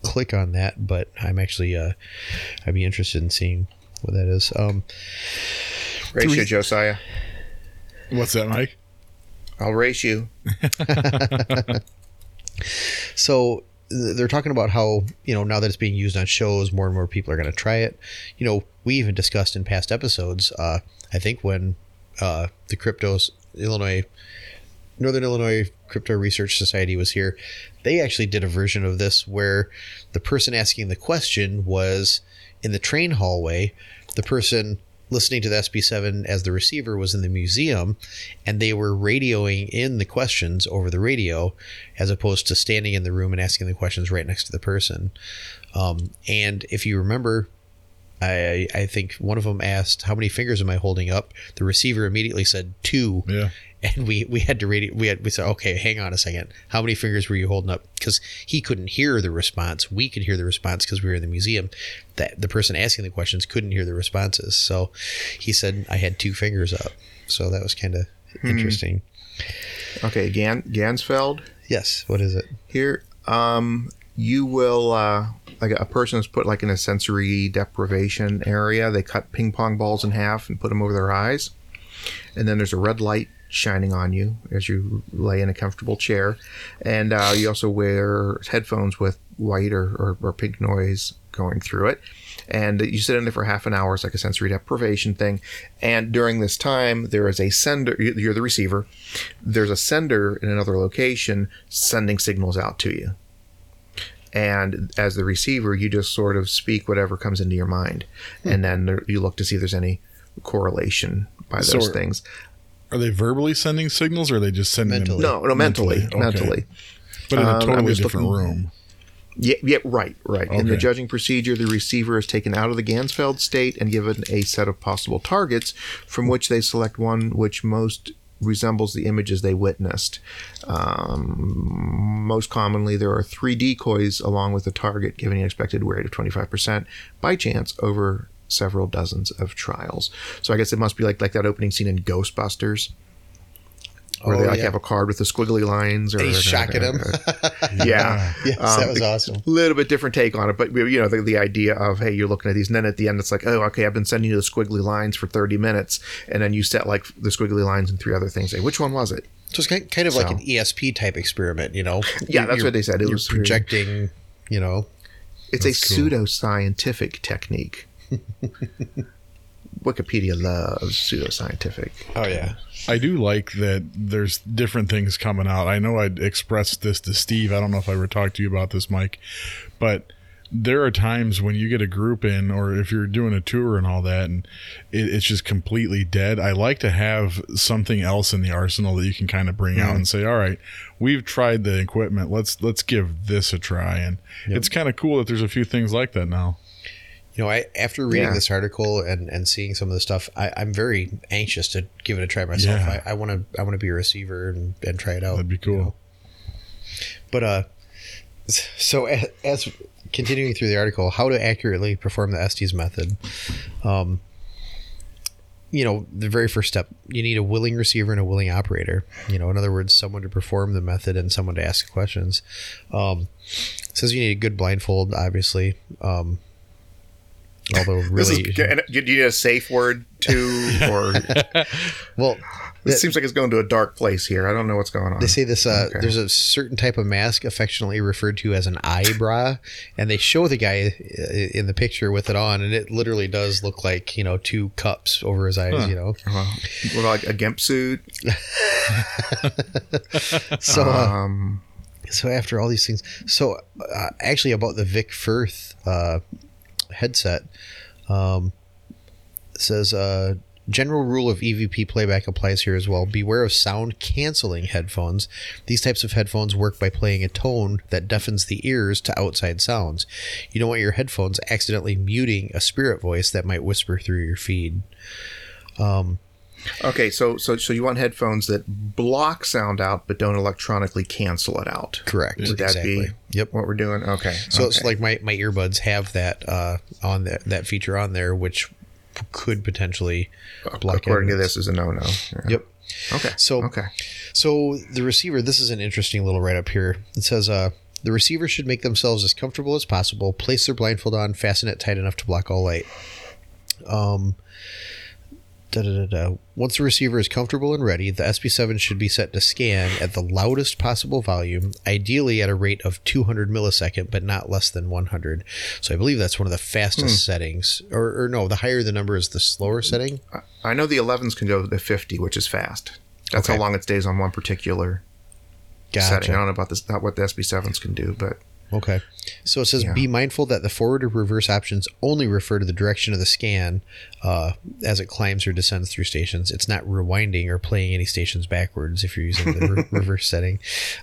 click on that, but I'm actually uh, I'd be interested in seeing what that is. Um, race you, Josiah. What's that, Mike? I'll race you. So they're talking about how you know now that it's being used on shows, more and more people are going to try it. You know, we even discussed in past episodes. Uh, I think when uh, the cryptos Illinois Northern Illinois Crypto Research Society was here, they actually did a version of this where the person asking the question was in the train hallway. The person listening to the SB7 as the receiver was in the museum, and they were radioing in the questions over the radio, as opposed to standing in the room and asking the questions right next to the person. Um, and if you remember, I I think one of them asked, "How many fingers am I holding up?" The receiver immediately said two, Yeah. and we we had to radio we had we said okay hang on a second. How many fingers were you holding up? Because he couldn't hear the response. We could hear the response because we were in the museum. That the person asking the questions couldn't hear the responses. So he said i had two fingers up. So that was kind of interesting. Okay, Gan- Ganzfeld. yes what is it? Here, um, you will uh, like a person is put like in a sensory deprivation area. They cut ping pong balls in half and put them over their eyes, and then there's a red light shining on you as you lay in a comfortable chair, and uh, you also wear headphones with white or, or, or pink noise going through it. And you sit in there for half an hour. It's like a sensory deprivation thing. And during this time, there is a sender. You're the receiver. There's a sender in another location sending signals out to you. And as the receiver, you just sort of speak whatever comes into your mind, and then there, you look to see if there's any correlation by those So- things. Are they verbally sending signals or are they just sending Mentally. them? No, no, mentally, Mentally, mentally. okay. But in Um, a I'm totally just different looking- room. Yeah, yeah, right, right. In the judging procedure, the receiver is taken out of the Ganzfeld state and given a set of possible targets from which they select one which most resembles the images they witnessed. Um, most commonly, there are three decoys along with the target, giving an expected rate of 25% by chance over several dozens of trials. So I guess it must be like like that opening scene in Ghostbusters. Where Oh, they like yeah. have a card with the squiggly lines, or And he's shocking him. yeah, yes, Um, that was awesome. A little bit different take on it, but you know the, the idea of hey, you're looking at these, and then at the end it's like, oh, okay, I've been sending you the squiggly lines for 30 minutes, and then you set like the squiggly lines and three other things. Say, which one was it? So it's kind kind of like an ESP type experiment, you know? Yeah, that's You're- what they said. It you're was very- projecting, you know. It's a cool. pseudo-scientific technique. Wikipedia loves pseudoscientific. Oh yeah. I do like that there's different things coming out. I know I'd expressed this to Steve. I don't know if I ever talked to you about this, Mike, but there are times when you get a group in, or if you're doing a tour and all that, and it, it's just completely dead. I like to have something else in the arsenal that you can kind of bring out hmm. and say, "All right, we've tried the equipment. Let's let's give this a try." And it's kind of cool that there's a few things like that now. You know, I after reading Yeah. this article and, and seeing some of the stuff, I, I'm very anxious to give it a try myself. Yeah. I want to I want to be a receiver and, and try it out. That'd be cool. But uh, so as, as continuing through the article, how to accurately perform the Estes method. Um, you know, the very first step, you need a willing receiver and a willing operator. You know, in other words, someone to perform the method and someone to ask questions. Um, says you need a good blindfold, obviously. Um, although This really, is, and do you need a safe word too, or well, it seems like it's going to a dark place here. I don't know what's going on. They say this. Uh, Okay. There's a certain type of mask affectionately referred to as an eye bra, and they show the guy uh, in the picture with it on, and it literally does look like you know two cups over his eyes. You know, Uh, what, like a gimp suit. so uh, Um, so after all these things, so uh, actually about the Vic Firth uh, headset, um, says uh, general rule of EVP playback applies here as well. Beware of sound canceling headphones. These types of headphones work by playing a tone that deafens the ears to outside sounds. You don't want your headphones accidentally muting a spirit voice that might whisper through your feed. Okay, so so so you want headphones that block sound out but don't electronically cancel it out. Correct. Would that exactly. be Yep. what we're doing? Okay. So it's like my, my earbuds have that uh, on that that feature on there, which could potentially block. according to this is a no no. Yep. Okay. So- okay. So the receiver. This is an interesting little write up here. It says uh, the receiver should make themselves as comfortable as possible. Place their blindfold on. Fasten it tight enough to block all light. Um. Da, da, da, da. Once the receiver is comfortable and ready, the SB7 should be set to scan at the loudest possible volume, ideally at a rate of 200 millisecond, but not less than 100. So I believe that's one of the fastest hmm. settings. Or, or no, the higher the number is the slower setting. I know the 11s can go to 50, which is fast. That's Okay. how long it stays on one particular setting. I don't know about this, not what the SB7s can do, but Okay. So it says Yeah. be mindful that the forward or reverse options only refer to the direction of the scan uh, as it climbs or descends through stations. It's not rewinding or playing any stations backwards if you're using the re- reverse setting.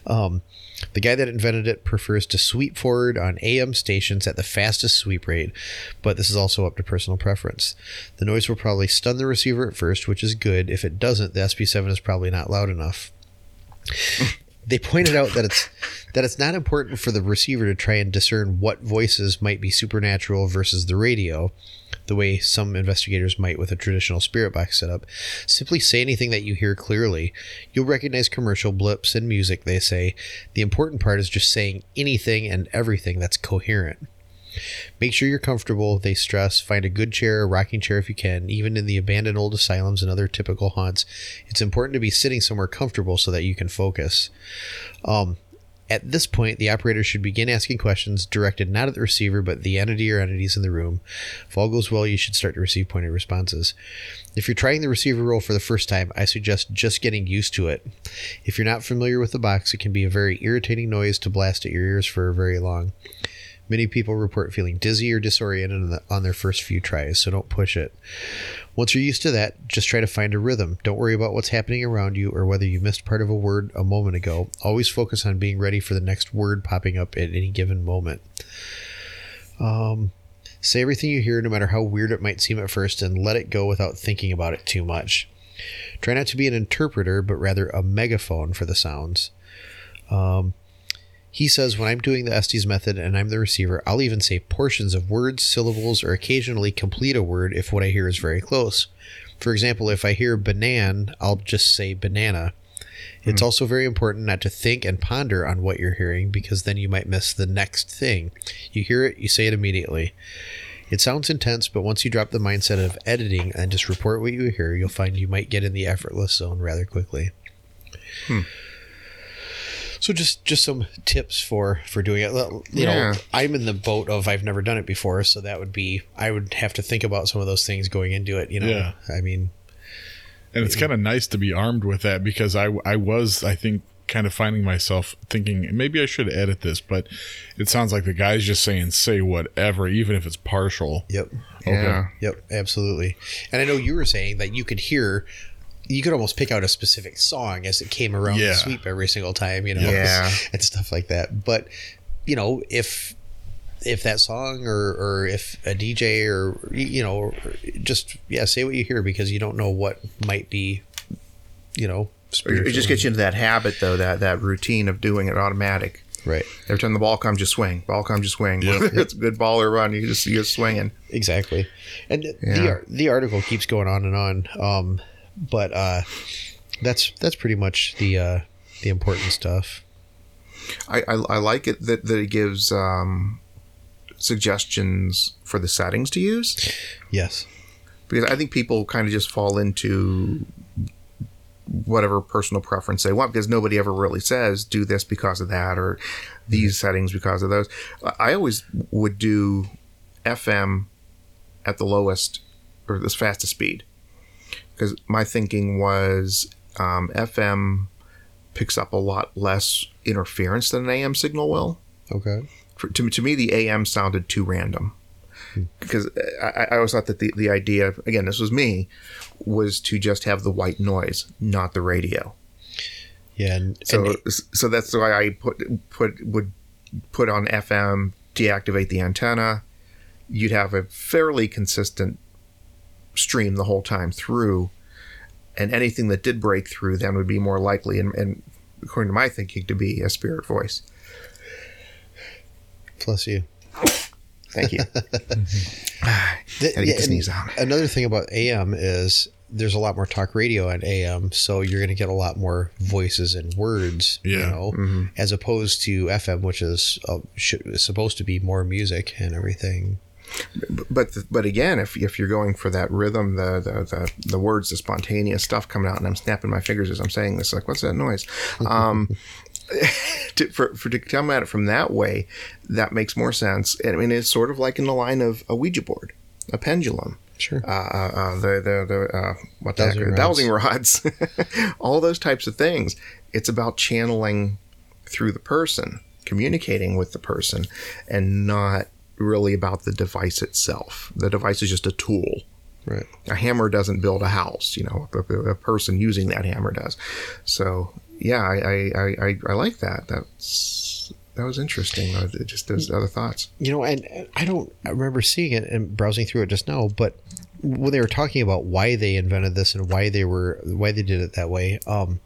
Um, the guy that invented it prefers to sweep forward on AM stations at the fastest sweep rate, but this is also up to personal preference. The noise will probably stun the receiver at first, which is good. If it doesn't, the SB7 is probably not loud enough. They pointed out that it's that it's not important for the receiver to try and discern what voices might be supernatural versus the radio, the way some investigators might with a traditional spirit box setup. Simply say anything that you hear clearly. You'll recognize commercial blips and music, they say. The important part is just saying anything and everything that's coherent. Make sure you're comfortable, they stress. Find a good chair, a rocking chair if you can. Even in the abandoned old asylums and other typical haunts, it's important to be sitting somewhere comfortable so that you can focus. Um, at this point, the operator should begin asking questions directed not at the receiver, but the entity or entities in the room. If all goes well, you should start to receive pointed responses. If you're trying the receiver role for the first time, I suggest just getting used to it. If you're not familiar with the box, it can be a very irritating noise to blast at your ears for very long. Many people report feeling dizzy or disoriented on, their first few tries, so don't push it. Once you're used to that, just try to find a rhythm. Don't worry about what's happening around you or whether you missed part of a word a moment ago. Always focus on being ready for the next word popping up at any given moment. Um, say everything you hear, no matter how weird it might seem at first, and let it go without thinking about it too much. Try not to be an interpreter, but rather a megaphone for the sounds. Um, he says, when I'm doing the Estes method and I'm the receiver, I'll even say portions of words, syllables, or occasionally complete a word if what I hear is very close. For example, if I hear banan, I'll just say banana. It's hmm. also very important not to think and ponder on what you're hearing because then you might miss the next thing. You hear it, you say it immediately. It sounds intense, but once you drop the mindset of editing and just report what you hear, you'll find you might get in the effortless zone rather quickly. Hmm. So just just some tips for for doing it. You Yeah. know, I'm in the boat of I've never done it before, so that would be I would have to think about some of those things going into it. You know, Yeah. I mean, And it's kind of nice to be armed with that because I, I was, I think, kind of finding myself thinking maybe I should edit this, but it sounds like the guy's just saying say whatever, even if it's partial. yep, Yeah. yep, absolutely. And I know you were saying that you could hear. You could almost pick out a specific song as it came around Yeah. the sweep every single time, you know, Yeah. and stuff like that. But you know, if if that song or or if a DJ or you know, just yeah, say what you hear because you don't know what might be, you know, It just gets you into that habit, though, that, that routine of doing it automatic. right. Every time the ball comes, just swing. Ball comes, just swing. Yeah. Whether it's a good ball or run, you just you're swinging. Exactly, and Yeah. the the article keeps going on and on. Um, but uh, that's that's pretty much the uh, the important stuff. I, I, I like it that, that it gives um, suggestions for the settings to use Yes. because I think people kind of just fall into whatever personal preference they want because nobody ever really says do this because of that or these settings because of those. I always would do FM at the lowest or the fastest speed because my thinking was um, FM picks up a lot less interference than an AM signal will Okay. for, to, to me, the AM sounded too random. Because I, I always thought that the, the idea, again, this was me, was to just have the white noise, not the radio. Yeah. And, So, and so that's why I put put would put on FM, deactivate the antenna. You'd have a fairly consistent stream the whole time through, and anything that did break through then would be more likely, and, and according to my thinking, to be a spirit voice. plus you. Thank you. The- Gotta get the sneeze out. Another thing about AM is there's a lot more talk radio on AM, so you're going to get a lot more voices and words, you know, Mm-hmm. as opposed to FM, which is uh, should, is supposed to be more music and everything. But but again, if if you're going for that rhythm, the the the, the words, the spontaneous stuff coming out, and I'm snapping my fingers as I'm saying this, like what's that noise? Um, to, for for to come at it from that way, that makes more sense. And I mean, it's sort of like in the line of a Ouija board, a pendulum. Sure. Uh, uh, uh, the the the uh, what the heck, rods. dowsing rods, all those types of things. It's about channeling through the person, communicating with the person, and not really about the device itself. The device is just a tool. Right. A hammer doesn't build a house, you know. A, a person using that hammer does. So yeah, I I, I, I, like that. That's that was interesting. Uh, Just those other thoughts. You know, and I don't I remember seeing it and browsing through it just now, but when they were talking about why they invented this and why they were why they did it that way, um,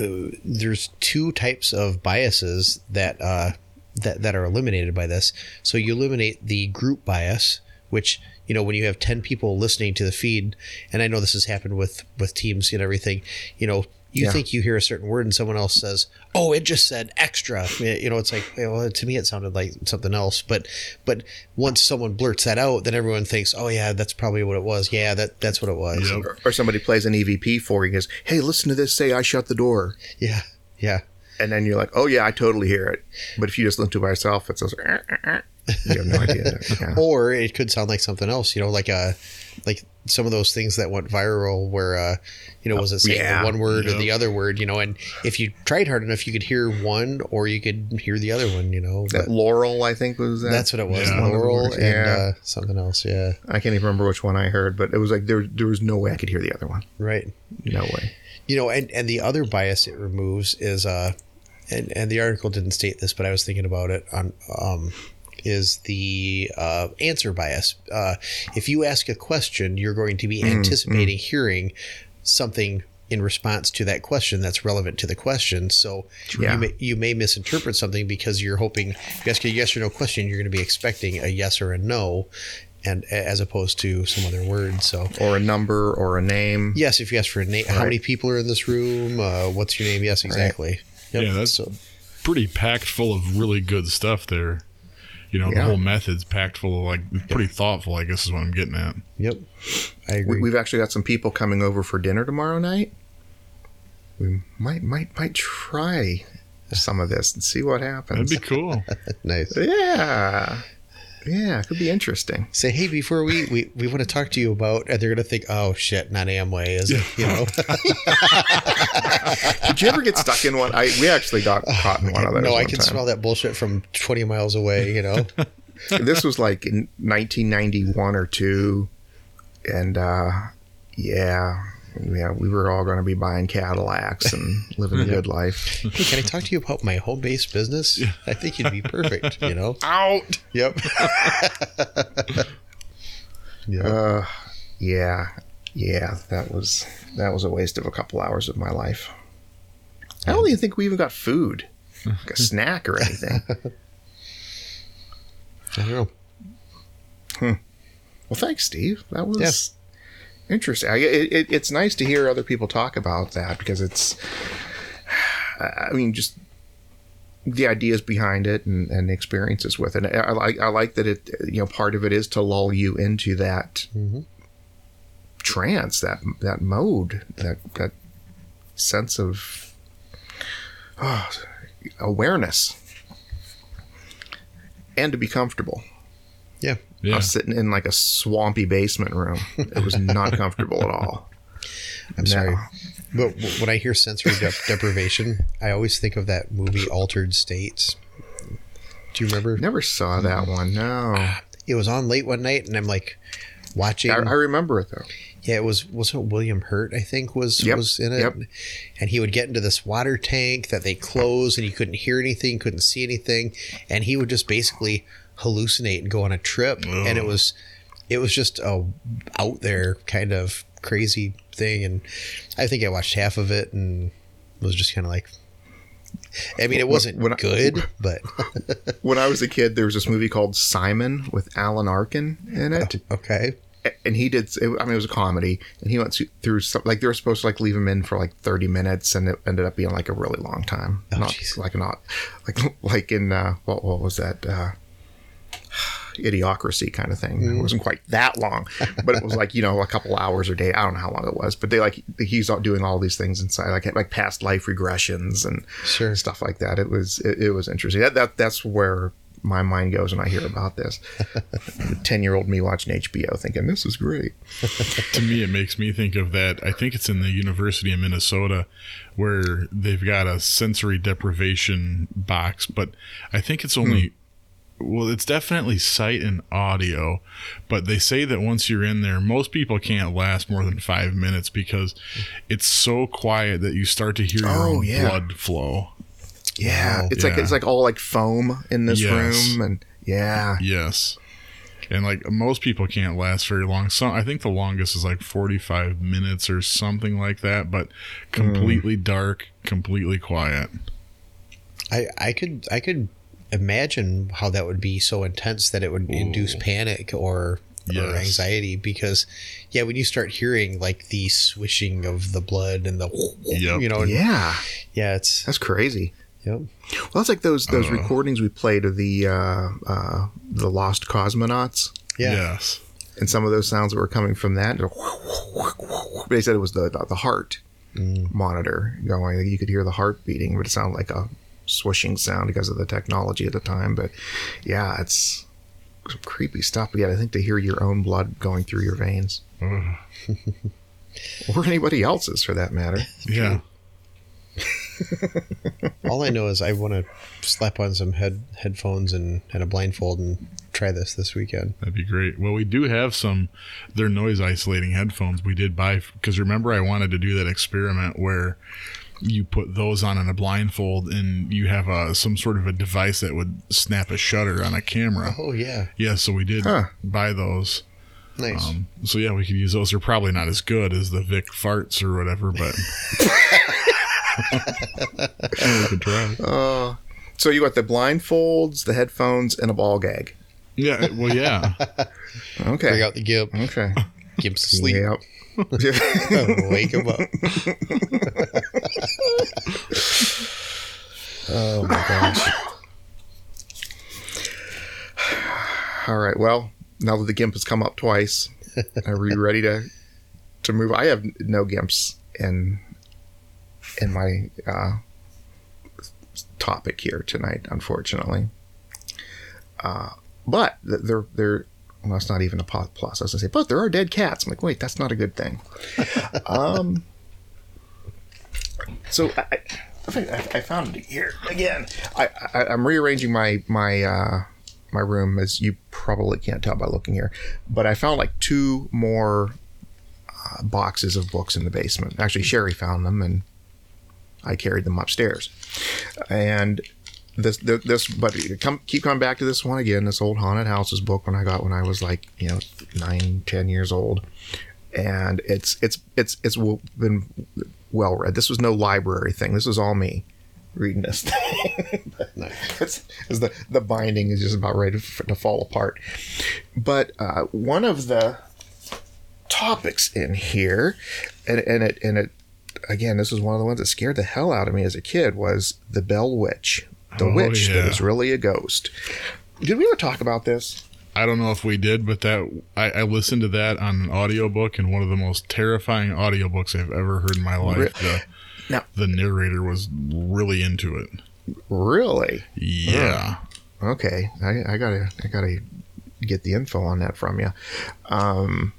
uh, there's two types of biases that uh, that that are eliminated by this. So you eliminate the group bias, which you know when you have ten people listening to the feed, and I know this has happened with with teams and everything. You know, you Yeah. think you hear a certain word and someone else says, "Oh, it just said extra." You know, it's like, well, to me, it sounded like something else. But, but once someone blurts that out, then everyone thinks, "Oh, yeah, that's probably what it was." Yeah, that that's what it was. Yep. Or, or somebody plays an EVP for you and goes, "Hey, listen to this. Say I shut the door." Yeah, yeah. And then you're like, "Oh yeah, I totally hear it." But if you just listen to it by yourself, it says, "Eh, eh, eh." "You have no idea." Yeah. Or it could sound like something else. You know, like a like some of those things that went viral where uh you know was it saying yeah. the one word or the other word you know and if you tried hard enough you could hear one or you could hear the other one you know That but Laurel, I think, was that. that's what it was Yeah. laurel and Yeah. uh, something else yeah I can't even remember which one I heard, but it was like there there was no way I could hear the other one. right No way. you know and and the other bias it removes is uh and and the article didn't state this but i was thinking about it on um is the uh, answer bias uh, if you ask a question you're going to be anticipating hearing something in response to that question that's relevant to the question so Yeah. you may you may misinterpret something because you're hoping you ask a yes or no question you're going to be expecting a yes or a no and as opposed to some other word so Or a number or a name. Yes, if you ask for a name, how many people are in this room? Uh, what's your name? Yes, exactly. Yep. Yeah, that's- so. Pretty packed full of really good stuff there. You know, the whole method's packed full of like pretty thoughtful. I guess is what I'm getting at. Yep, I We, agree. we've actually got some people coming over for dinner tomorrow night. We might might might try some of this and see what happens. That'd be cool. nice. yeah, yeah, it could be interesting. Say, hey, before we, we we want to talk to you about, and they're gonna think, oh shit, not Amway, is it? You know? Did you ever get stuck in one? I we actually got caught in one of those. no, I can time. smell that bullshit from twenty miles away. You know. this was like in 1991 or two, and uh, yeah, yeah, we were all going to be buying Cadillacs and living a good life. hey, can I talk to you about my home based business? I think you'd be perfect. You know. Out. Yep. yeah. Uh, yeah, yeah, that was that was a waste of a couple hours of my life. I don't even think we even got food, like a snack or anything. I don't know. Well, thanks, Steve. That was interesting. I, it, it, it's nice to hear other people talk about that because it's, I mean, just the ideas behind it and, and experiences with it. I, like I like that it. You know, part of it is to lull you into that Mhm. trance, that that mode, that that sense of oh, awareness, and to be comfortable. Yeah. I was sitting in like a swampy basement room. It was not comfortable at all. I'm sorry. But when I hear sensory dep deprivation, I always think of that movie Altered States. Do you remember? Never saw that one. No, It was on late one night, and I'm like watching. I, I remember it though. yeah, it was was it William Hurt? I think was Yep, was in it, yep. and he would get into this water tank that they closed, and he couldn't hear anything, couldn't see anything, and he would just basically hallucinate and go on a trip, and it was it was just a out there kind of crazy thing, and I think I watched half of it and was just kind of like. I mean, it wasn't when I- good, but When I was a kid, there was this movie called Simon with Alan Arkin in it, okay. and he did. I mean, it was a comedy, and he went through- some like they were supposed to like leave him in for like thirty minutes, and it ended up being like a really long time. Oh, not jeez. like not like like in uh, what what was that? Uh, idiocracy kind of thing. Mm. It wasn't quite that long, but it was like you know a couple hours or day. I don't know how long it was, but they like he's out doing all these things inside, like like past life regressions and Sure. stuff like that. It was it, it was interesting. That that that's where my mind goes when I hear about this. Ten year old me watching HBO, thinking this is great. to me, it makes me think of that. I think it's in the University of Minnesota where they've got a sensory deprivation box, but I think it's only. Well, it's definitely sight and audio, but they say that once you're in there, most people can't last more than five minutes because it's so quiet that you start to hear your Oh, own yeah. blood flow. Yeah, Wow. it's like it's like all like foam in this Yes. room, and yeah, Yes. And like most people can't last very long. So I think the longest is like 45 minutes or something like that, but hmm. completely dark, completely quiet. I, I could I could imagine how that would be so intense that it would induce panic or or anxiety because yeah when you start hearing like the swishing of the blood and the Yep. you know and- Yeah, yeah it's that's crazy. yep. Well, it's like those those Uh. recordings we played of the uh, uh, the lost cosmonauts. yeah Yes. and some of those sounds that were coming from that. They said it was the the, the heart monitor going. You could hear the heart beating, but it sounded like a swishing sound because of the technology at the time. But yeah, it's some creepy stuff. But yeah, I think to hear your own blood going through your veins, mm. or anybody else's for that matter. Yeah. all i know is i want to slap on some head headphones and, and a blindfold and try this this weekend That'd be great. Well, we do have some. They're noise isolating headphones. We did buy because remember I wanted to do that experiment where you put those on in a blindfold and you have a some sort of a device that would snap a shutter on a camera. oh yeah Yeah, so we did Huh. buy those. nice Um, so yeah, we could use those. They're probably not as good as the Vic farts or whatever, but we could try. Uh, so you got the blindfolds, the headphones, and a ball gag. Yeah, well, yeah. Okay. bring out the gimp Okay. gimp's asleep Yep. wake him up oh my gosh All right. Well, now that the gimp has come up twice, are we ready to to move? I have no gimps in in my uh, topic here tonight, unfortunately. Uh, but they're they're well, that's not even a plus. I was gonna say, but there are dead cats. I'm like, wait, that's not a good thing. um. So I, I, I found it here again. I, I I'm rearranging my my uh, my room, as you probably can't tell by looking here. But I found like two more uh, boxes of books in the basement. Actually, Sherry found them, and I carried them upstairs. And this, this, but come keep coming back to this one again. This old haunted houses book when I got when I was like you know nine, ten years old, and it's it's it's it's been well read. This was no library thing. This was all me reading this thing. it's, it's the the binding is just about ready to, to fall apart. But uh, one of the topics in here, and, and it and it again, this is one of the ones that scared the hell out of me as a kid was the Bell Witch, the Oh, witch that yeah. is really a ghost. Did we ever talk about this? I don't know if we did, but that I, I listened to that on an audiobook and one of the most terrifying audiobooks I've ever heard in my life. The, Now- the narrator was really into it. Really? Yeah. Okay, I, I gotta I gotta get the info on that from you. Um,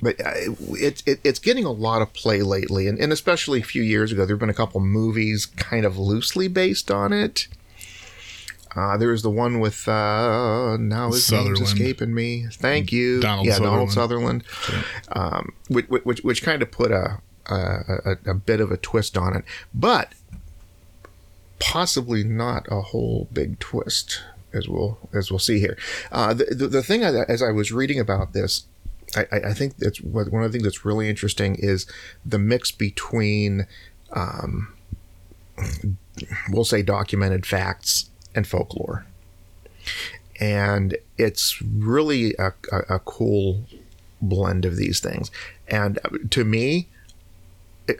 but uh, it's it, it's getting a lot of play lately, and, and especially a few years ago, there have been a couple movies kind of loosely based on it. Uh, there was the one with uh, now his name's escaping me. Thank you, Donald yeah, Donald Sutherland. Sutherland, um, which, which which kind of put a a, a bit of a twist on it, but possibly not a whole big twist as we'll as we'll see here. Uh, the, the the thing I, as I was reading about this, I, I I think that's one of the things that's really interesting is the mix between, um, we'll say documented facts and folklore, and it's really a, a, a cool blend of these things. And uh, to me,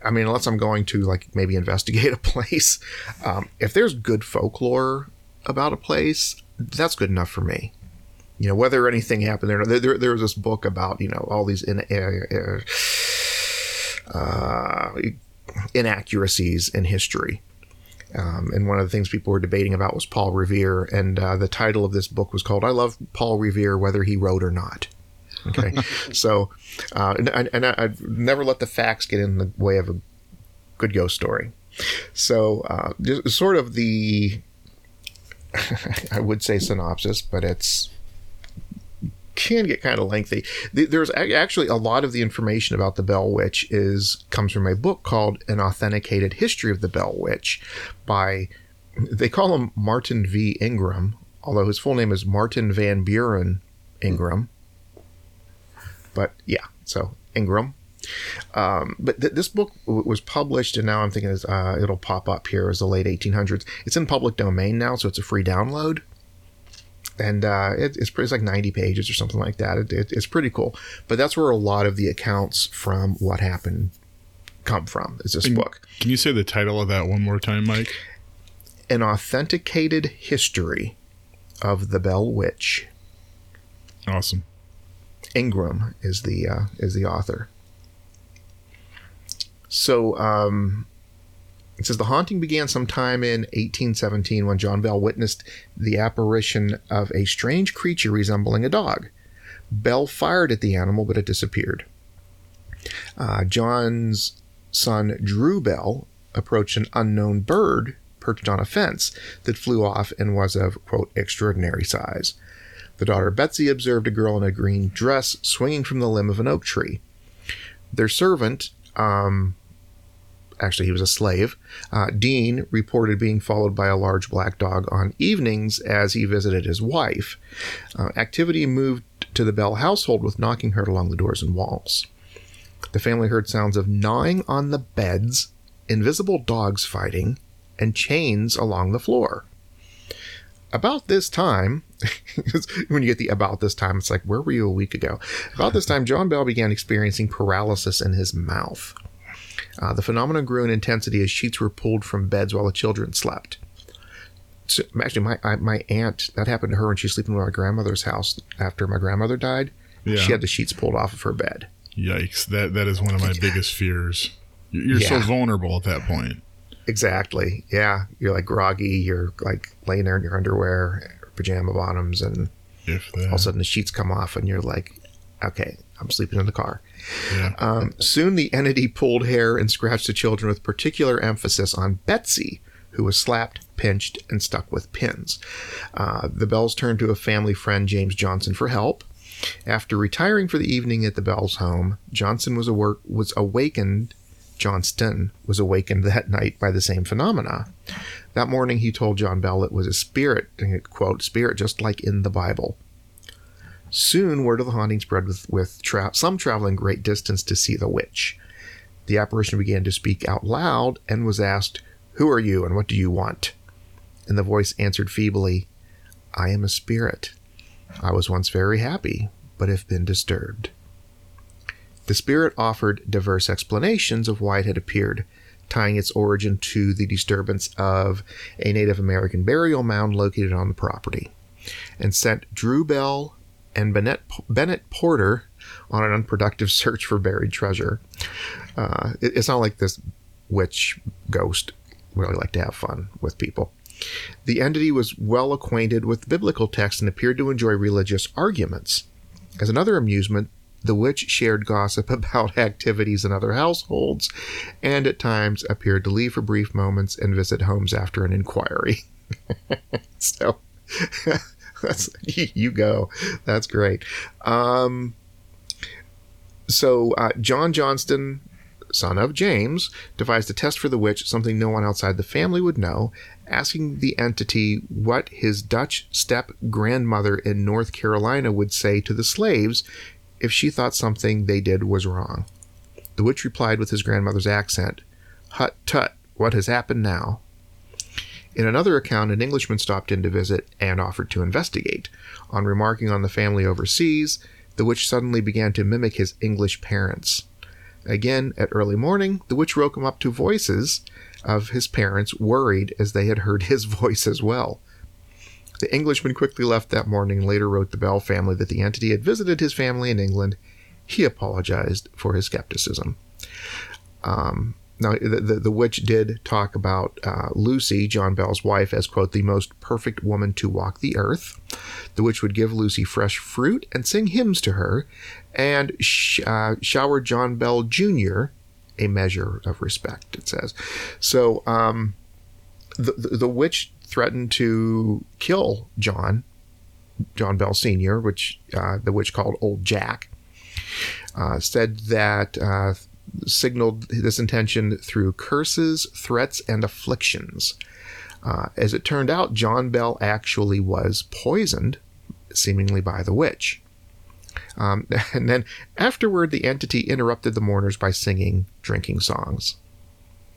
I mean, unless I'm going to like maybe investigate a place, um, if there's good folklore about a place, that's good enough for me. You know, whether anything happened there, there, there, there was this book about you know all these in, uh, uh, inaccuracies in history. Um, and one of the things people were debating about was Paul Revere, and uh, the title of this book was called "I Love Paul Revere, Whether He Rode or Not." Okay, so uh, and, and, I, I'd never let the facts get in the way of a good ghost story. So, uh, sort of the, I would say synopsis, but it's can get kind of lengthy. There's actually a lot of the information about the Bell Witch is comes from a book called An Authenticated History of the Bell Witch by they call him Martin V. Ingram, although his full name is Martin Van Buren Ingram. But yeah, so Ingram. Um, but th- this book w- was published, and now I'm thinking uh, it'll pop up here as the late 1800s. It's in public domain now, so it's a free download. And uh, it, it's, it's like 90 pages or something like that. It, it, it's pretty cool. But that's where a lot of the accounts from what happened come from. Is this And book? Can you say the title of that one more time, Mike? An authenticated history of the Bell Witch. Awesome. Ingram is the uh, is the author. So um, it says the haunting began sometime in 1817 when John Bell witnessed the apparition of a strange creature resembling a dog. Bell fired at the animal, but it disappeared. Uh, John's son Drew Bell approached an unknown bird perched on a fence that flew off and was of quote extraordinary size. The daughter Betsy observed a girl in a green dress swinging from the limb of an oak tree. Their servant, um, actually, he was a slave, uh, Dean, reported being followed by a large black dog on evenings as he visited his wife. Uh, activity moved to the Bell household with knocking heard along the doors and walls. The family heard sounds of gnawing on the beds, invisible dogs fighting, and chains along the floor about this time, when you get the about this time, it's like, where were you a week ago? About this time, John Bell began experiencing paralysis in his mouth. Uh, the phenomenon grew in intensity as sheets were pulled from beds while the children slept. So, actually, my I, my aunt that happened to her when she was sleeping at my grandmother's house after my grandmother died. Yeah. She had the sheets pulled off of her bed. Yikes! That that is one of my biggest fears. You're you're so vulnerable at that point. Exactly. Yeah, you're like groggy. You're like laying there in your underwear, pajama bottoms, and If all of a sudden the sheets come off, and you're like, okay, I'm sleeping in the car. Yeah. Um, soon the entity pulled hair and scratched the children with particular emphasis on Betsy, who was slapped, pinched, and stuck with pins. Uh, the Bells turned to a family friend, James Johnson, for help. After retiring for the evening at the Bells' home, Johnson was, awor- was awakened. Johnston was awakened that night by the same phenomena. That morning, he told John Bell it was a spirit, quote, spirit just like in the Bible. Soon, word of the haunting spread with, with tra- some traveling great distance to see the witch. The apparition began to speak out loud and was asked, Who are you and what do you want? And the voice answered feebly, I am a spirit. I was once very happy, but have been disturbed. The spirit offered diverse explanations of why it had appeared, tying its origin to the disturbance of a Native American burial mound located on the property, and sent Drew Bell and Bennett, Bennett Porter on an unproductive search for buried treasure. Uh, it, it's not like this witch ghost really like to have fun with people. The entity was well acquainted with biblical texts and appeared to enjoy religious arguments. As another amusement, the witch shared gossip about activities in other households and at times appeared to leave for brief moments and visit homes after an inquiry. so you go. That's great. Um, so uh, John Johnston, son of James, devised a test for the witch, something no one outside the family would know, asking the entity what his Dutch step grandmother in North Carolina would say to the slaves if she thought something they did was wrong. The witch replied with his grandmother's accent, Hut tut, what has happened now? In another account, an Englishman stopped in to visit and offered to investigate. On remarking on the family overseas, the witch suddenly began to mimic his English parents. Again, at early morning, the witch woke him up to voices of his parents, worried as they had heard his voice as well. The Englishman quickly left that morning and later wrote the Bell family that the entity had visited his family in England. He apologized for his skepticism. Um, now, the, the, the witch did talk about uh, Lucy, John Bell's wife, as, quote, the most perfect woman to walk the earth. The witch would give Lucy fresh fruit and sing hymns to her, and sh- uh, shower John Bell Jr. a measure of respect, it says. So, um, the, the, the witch threatened to kill John, John Bell Sr., which uh, the witch called Old Jack. Uh, said that uh, signaled this intention through curses, threats, and afflictions. Uh, as it turned out, John Bell actually was poisoned, seemingly by the witch. Um, and then afterward, the entity interrupted the mourners by singing drinking songs.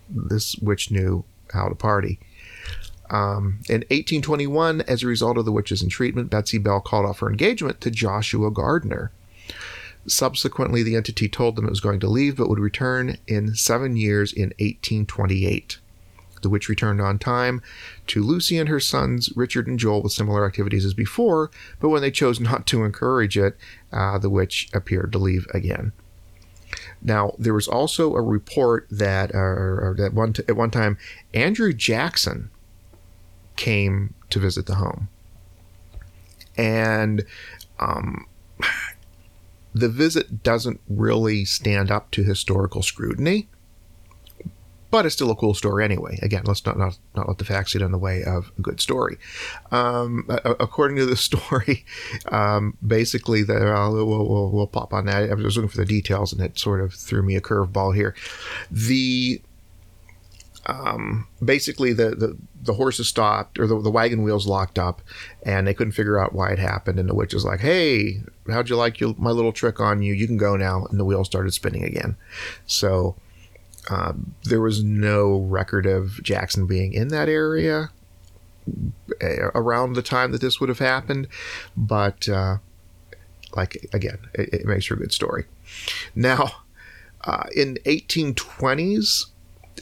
This witch knew how to party. Um, in 1821, as a result of the witch's entreatment, Betsy Bell called off her engagement to Joshua Gardner. Subsequently, the entity told them it was going to leave but would return in seven years in 1828. The witch returned on time to Lucy and her sons, Richard and Joel, with similar activities as before, but when they chose not to encourage it, uh, the witch appeared to leave again. Now, there was also a report that, uh, that one t- at one time, Andrew Jackson came to visit the home. And um, the visit doesn't really stand up to historical scrutiny but it's still a cool story anyway. Again, let's not not, not let the facts get in the way of a good story. Um, according to the story, um, basically, the, uh, we'll, we'll, we'll, pop on that. I was looking for the details, and it sort of threw me a curveball here. The um, basically the, the the horses stopped or the, the wagon wheels locked up and they couldn't figure out why it happened and the witch was like hey how'd you like your, my little trick on you you can go now and the wheels started spinning again so uh, there was no record of Jackson being in that area eh, around the time that this would have happened, but uh, like again, it, it, makes for a good story. Now, uh, in 1820s,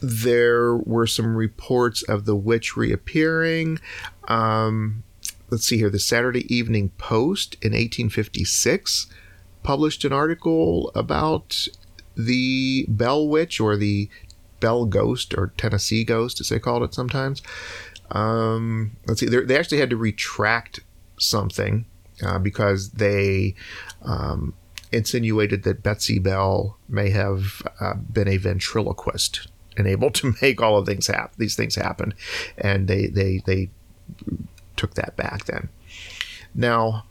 there were some reports of the witch reappearing. Um, let's see here. The Saturday Evening Post in 1856 published an article about the Bell Witch or the Bell Ghost or Tennessee Ghost, as they called it sometimes. Um, let's see, they actually had to retract something uh, because they um, insinuated that Betsy Bell may have uh, been a ventriloquist and able to make all of things happen. These things happen, and they they they took that back then. Now,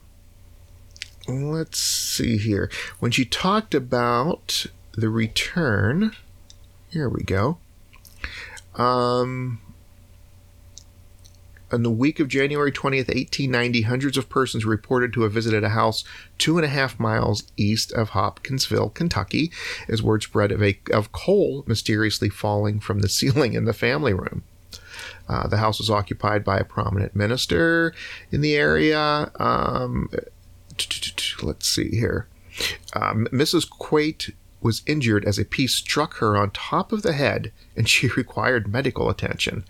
let's see here. When she talked about the return. Here we go. Um, in the week of January 20th, 1890, hundreds of persons reported to have visited a house two and a half miles east of Hopkinsville, Kentucky, as word spread of, a, of coal mysteriously falling from the ceiling in the family room. Uh, the house was occupied by a prominent minister in the area. Um, let's see here. Um, Mrs. Quate was injured as a piece struck her on top of the head and she required medical attention.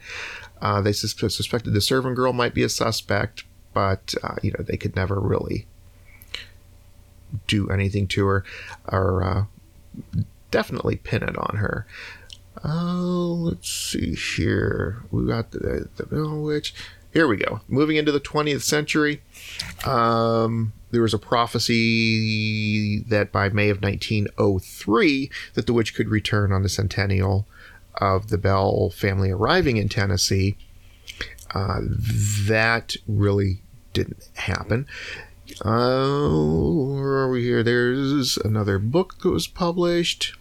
Uh, they sus- suspected the servant girl might be a suspect, but uh, you know they could never really do anything to her or uh, definitely pin it on her. Oh, let's see here. We got the the witch. Here we go. Moving into the 20th century. Um, there was a prophecy that by May of 1903 that the witch could return on the centennial of the Bell family arriving in Tennessee. Uh, that really didn't happen. Uh, where are we here? There's another book that was published.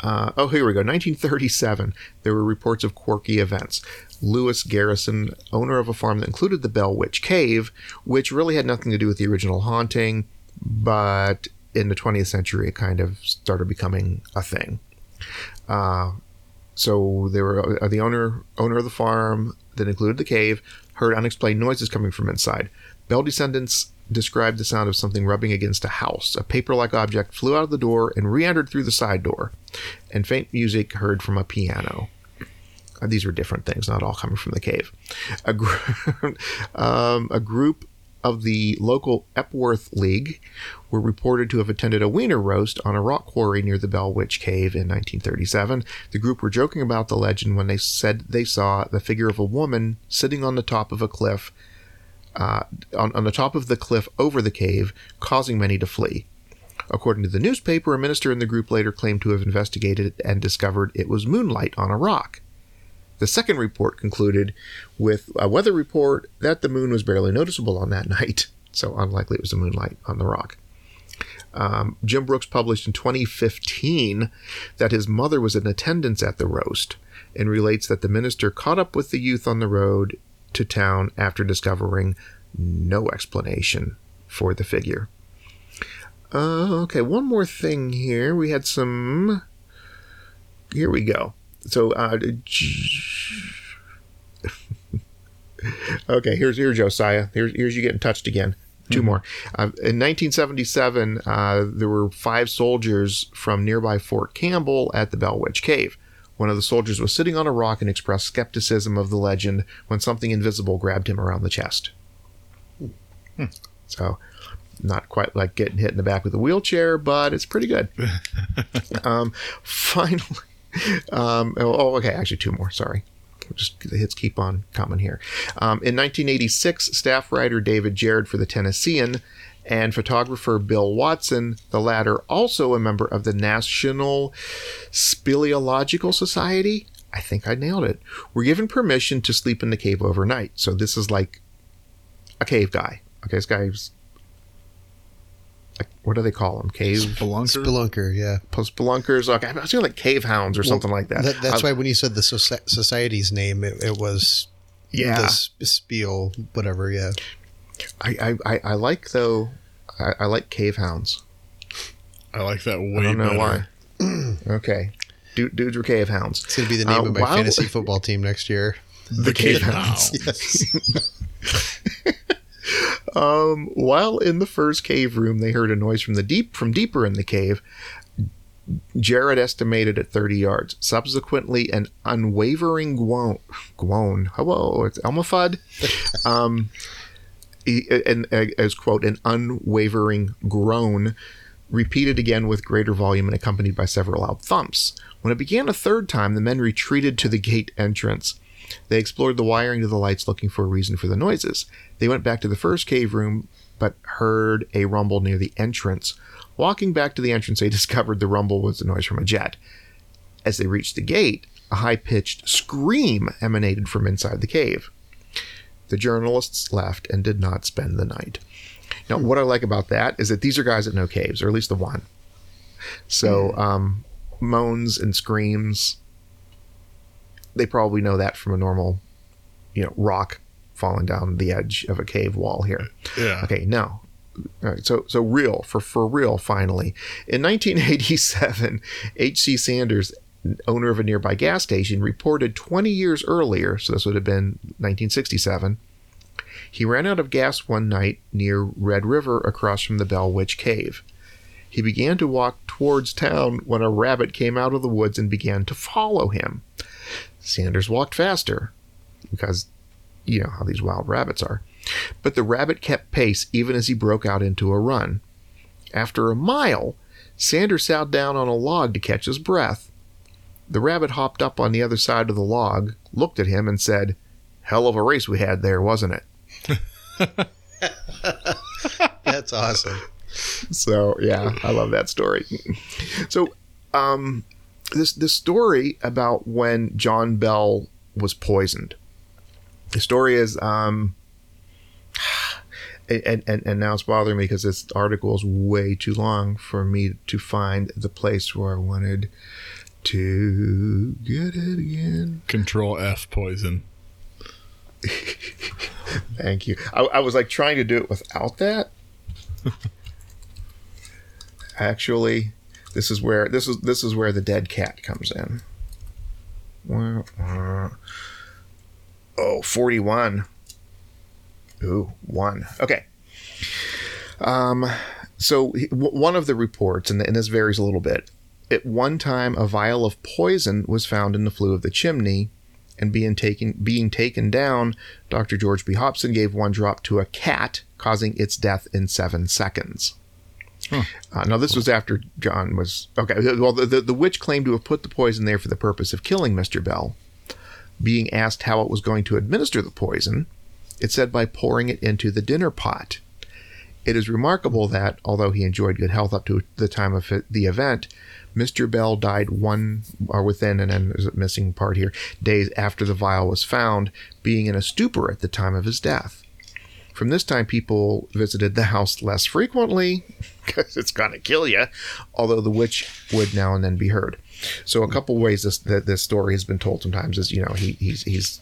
Uh, oh, here we go. 1937. There were reports of quirky events. Lewis Garrison, owner of a farm that included the Bell Witch Cave, which really had nothing to do with the original haunting, but in the 20th century it kind of started becoming a thing. Uh, so they were uh, the owner owner of the farm that included the cave heard unexplained noises coming from inside. Bell descendants described the sound of something rubbing against a house. A paper-like object flew out of the door and re-entered through the side door, and faint music heard from a piano. Uh, these were different things, not all coming from the cave. A, gr- um, a group of the local Epworth League were reported to have attended a wiener roast on a rock quarry near the Bell Witch Cave in 1937. The group were joking about the legend when they said they saw the figure of a woman sitting on the top of a cliff, uh, on, on the top of the cliff over the cave, causing many to flee. According to the newspaper, a minister in the group later claimed to have investigated and discovered it was moonlight on a rock. The second report concluded with a weather report that the moon was barely noticeable on that night, so unlikely it was the moonlight on the rock. Um, Jim Brooks published in 2015 that his mother was in attendance at the roast and relates that the minister caught up with the youth on the road to town after discovering no explanation for the figure. Uh, okay, one more thing here. We had some. Here we go so uh, Okay, here's here's Josiah. Here's here's you getting touched again. 2 more. Uh, in 1977, uh, there were five soldiers from nearby Fort Campbell at the Bell Witch Cave. One of the soldiers was sitting on a rock and expressed skepticism of the legend when something invisible grabbed him around the chest. So, not quite like getting hit in the back with a wheelchair, but it's pretty good. um, finally, um, oh, oh, okay, actually, two more. Sorry. Just the hits keep on coming here. Um, in 1986, staff writer David Jared for the Tennessean and photographer Bill Watson, the latter also a member of the National Speleological Society. I think I nailed it. Were given permission to sleep in the cave overnight. So this is like a cave guy. Okay, this guy's like what do they call them? Cave Spelunker. Spelunker, yeah. spelunkers. Okay, I was thinking like cave hounds or something like that. That, that's I- why when you said the soci- society's name, it, it was Yeah. the sp- spiel, whatever. Yeah, I, I, I, I like though. I, I like cave hounds. I like that way I don't know better. why. okay, Du- dudes were cave hounds. it's gonna be the name Uh, of my while- fantasy football team next year. The cave hounds. Yes. Um, while in the first cave room, they heard a noise from the deep from deeper in the cave. Jared estimated at 30 yards. Subsequently, an unwavering groan. Groan. Hello, it's Elmer Fudd. Um, and as quote, an unwavering groan, repeated again with greater volume and accompanied by several loud thumps. When it began a third time, the men retreated to the gate entrance. They explored the wiring to the lights looking for a reason for the noises. They went back to the first cave room, but heard a rumble near the entrance. Walking back to the entrance, they discovered the rumble was the noise from a jet. As they reached the gate, a high pitched scream emanated from inside the cave. The journalists left and did not spend the night. Now, what I like about that is that these are guys that know caves, or at least the one. So, um, moans and screams, they probably know that from a normal, you know, rock falling down the edge of a cave wall here. Yeah. Okay, now, all right, so so real for for real. Finally, in 1987, H.C. Sanders, owner of a nearby gas station, reported 20 years earlier. So this would have been 1967. He ran out of gas one night near Red River across from the Bell Witch Cave. He began to walk towards town when a rabbit came out of the woods and began to follow him. Sanders walked faster because you know how these wild rabbits are. But the rabbit kept pace even as he broke out into a run. After a mile, Sanders sat down on a log to catch his breath. The rabbit hopped up on the other side of the log, looked at him, and said, Hell of a race we had there, wasn't it? That's awesome. So yeah, I love that story. So um this this story about when John Bell was poisoned. The story is um and, and, and now it's bothering me because this article is way too long for me to find the place where I wanted to get it again. Control F poison. Thank you. I, I was like trying to do it without that. Actually, this is where this is this is where the dead cat comes in. Oh, 41. Ooh, one. Okay. Um, so one of the reports, and, and this varies a little bit. At one time, a vial of poison was found in the flue of the chimney, and being taken being taken down, Dr. George B. Hobson gave one drop to a cat, causing its death in seven seconds. Uh, now, this was after John was okay. Well, the, the, the witch claimed to have put the poison there for the purpose of killing Mr. Bell. Being asked how it was going to administer the poison, it said by pouring it into the dinner pot. It is remarkable that, although he enjoyed good health up to the time of the event, Mr. Bell died one or within, and then there's a missing part here, days after the vial was found, being in a stupor at the time of his death. From this time, people visited the house less frequently because it's going to kill you, although the witch would now and then be heard. So, a couple ways this that this story has been told sometimes is you know he he's he's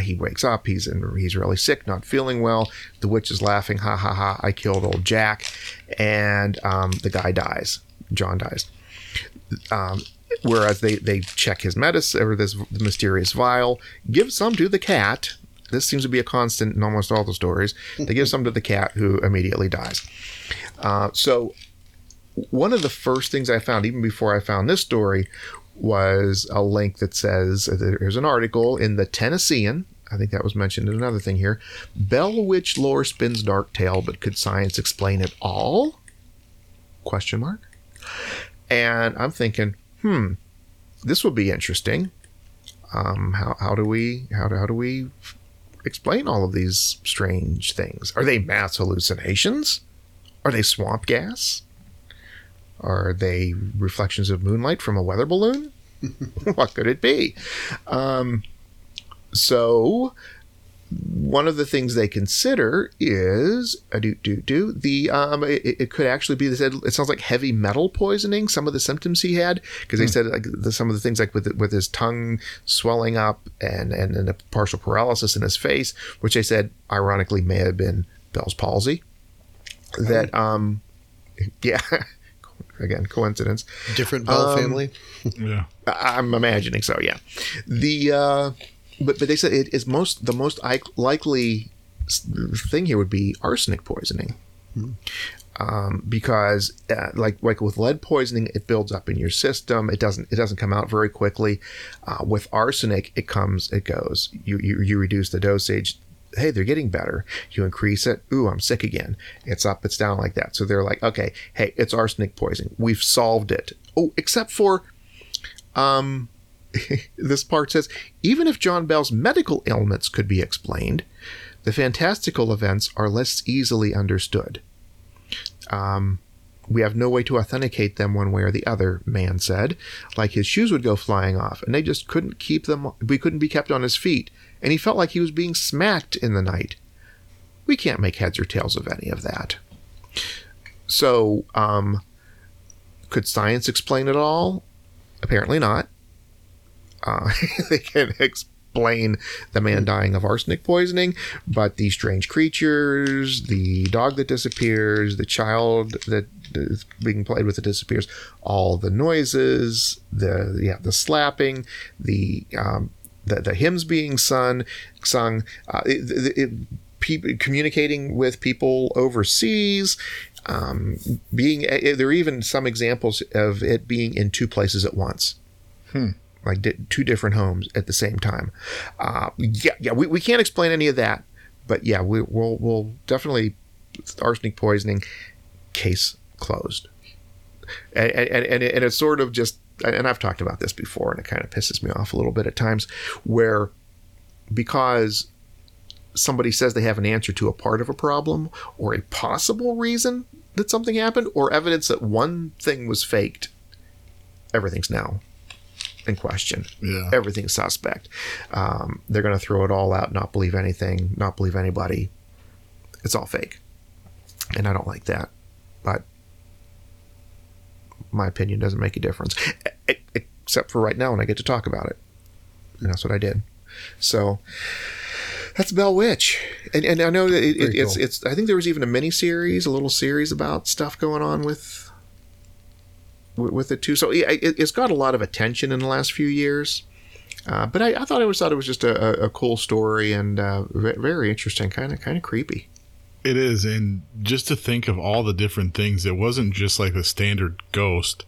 he wakes up he's in he's really sick not feeling well. The witch is laughing ha ha ha i killed old jack and um, the guy dies. John dies. Um, whereas they they check his medicine or this mysterious vial give some to the cat This seems to be a constant in almost all the stories. They give some to the cat, who immediately dies. Uh, so, one of the first things I found, even before I found this story, was a link that says there's an article in the Tennessean. I think that was mentioned in another thing here. Bell Witch lore spins dark tale, but could science explain it all? Question mark. And I'm thinking, hmm, this will be interesting. Um, how, how do we how how do we explain all of these strange things? Are they mass hallucinations? Are they swamp gas? Are they reflections of moonlight from a weather balloon? what could it be? Um, so, one of the things they consider is a do do do the um it, it could actually be said it sounds like heavy metal poisoning some of the symptoms he had because they said like the, some of the things like with with his tongue swelling up and and, and a partial paralysis in his face which they said ironically may have been Bell's palsy that um yeah again coincidence Different Bell Um, family. Yeah. I- I'm imagining so. Yeah, the uh, but but they said it is most the most likely thing here would be arsenic poisoning. Um, because uh, like like with lead poisoning, it builds up in your system. It doesn't it doesn't come out very quickly. Uh, with arsenic, it comes it goes. You, you you reduce the dosage. Hey, they're getting better. You increase it. Ooh, I'm sick again. It's up, it's down like that. So they're like, okay, hey, it's arsenic poisoning. We've solved it. Oh, except for um, this part says even if John Bell's medical ailments could be explained, the fantastical events are less easily understood. Um, we have no way to authenticate them one way or the other, man said. Like his shoes would go flying off, and they just couldn't keep them, we couldn't be kept on his feet, and he felt like he was being smacked in the night. We can't make heads or tails of any of that. So, um, could science explain it all? Apparently not. Uh, they can explain the man dying of arsenic poisoning, but the strange creatures, the dog that disappears, the child that is being played with that disappears, all the noises, the yeah, the slapping, the um, the, the hymns being sung, sung, uh, it, it, it, people communicating with people overseas. Um, being there are even some examples of it being in two places at once like two different homes at the same time. Uh, yeah, yeah, we, we can't explain any of that, but yeah, we, we'll we'll definitely arsenic poisoning case closed. And and, and, and it's sort of just and I've talked about this before, and it kind of pisses me off a little bit at times, where because somebody says they have an answer to a part of a problem or a possible reason that something happened or evidence that one thing was faked, everything's now in question. Yeah. Everything's suspect. Um, they're going to throw it all out, not believe anything, not believe anybody. It's all fake. And I don't like that. But my opinion doesn't make a difference, except for right now when I get to talk about it. And that's what I did. So that's Bell Witch, and and I know that it, it, it's cool. it's. I think there was even a mini series, a little series about stuff going on with with, with it too. So it, it's got a lot of attention in the last few years. Uh, but I, I thought I always thought it was just a, a, a cool story and uh, very interesting, kind of kind of creepy. It is, and just to think of all the different things, it wasn't just like a standard ghost.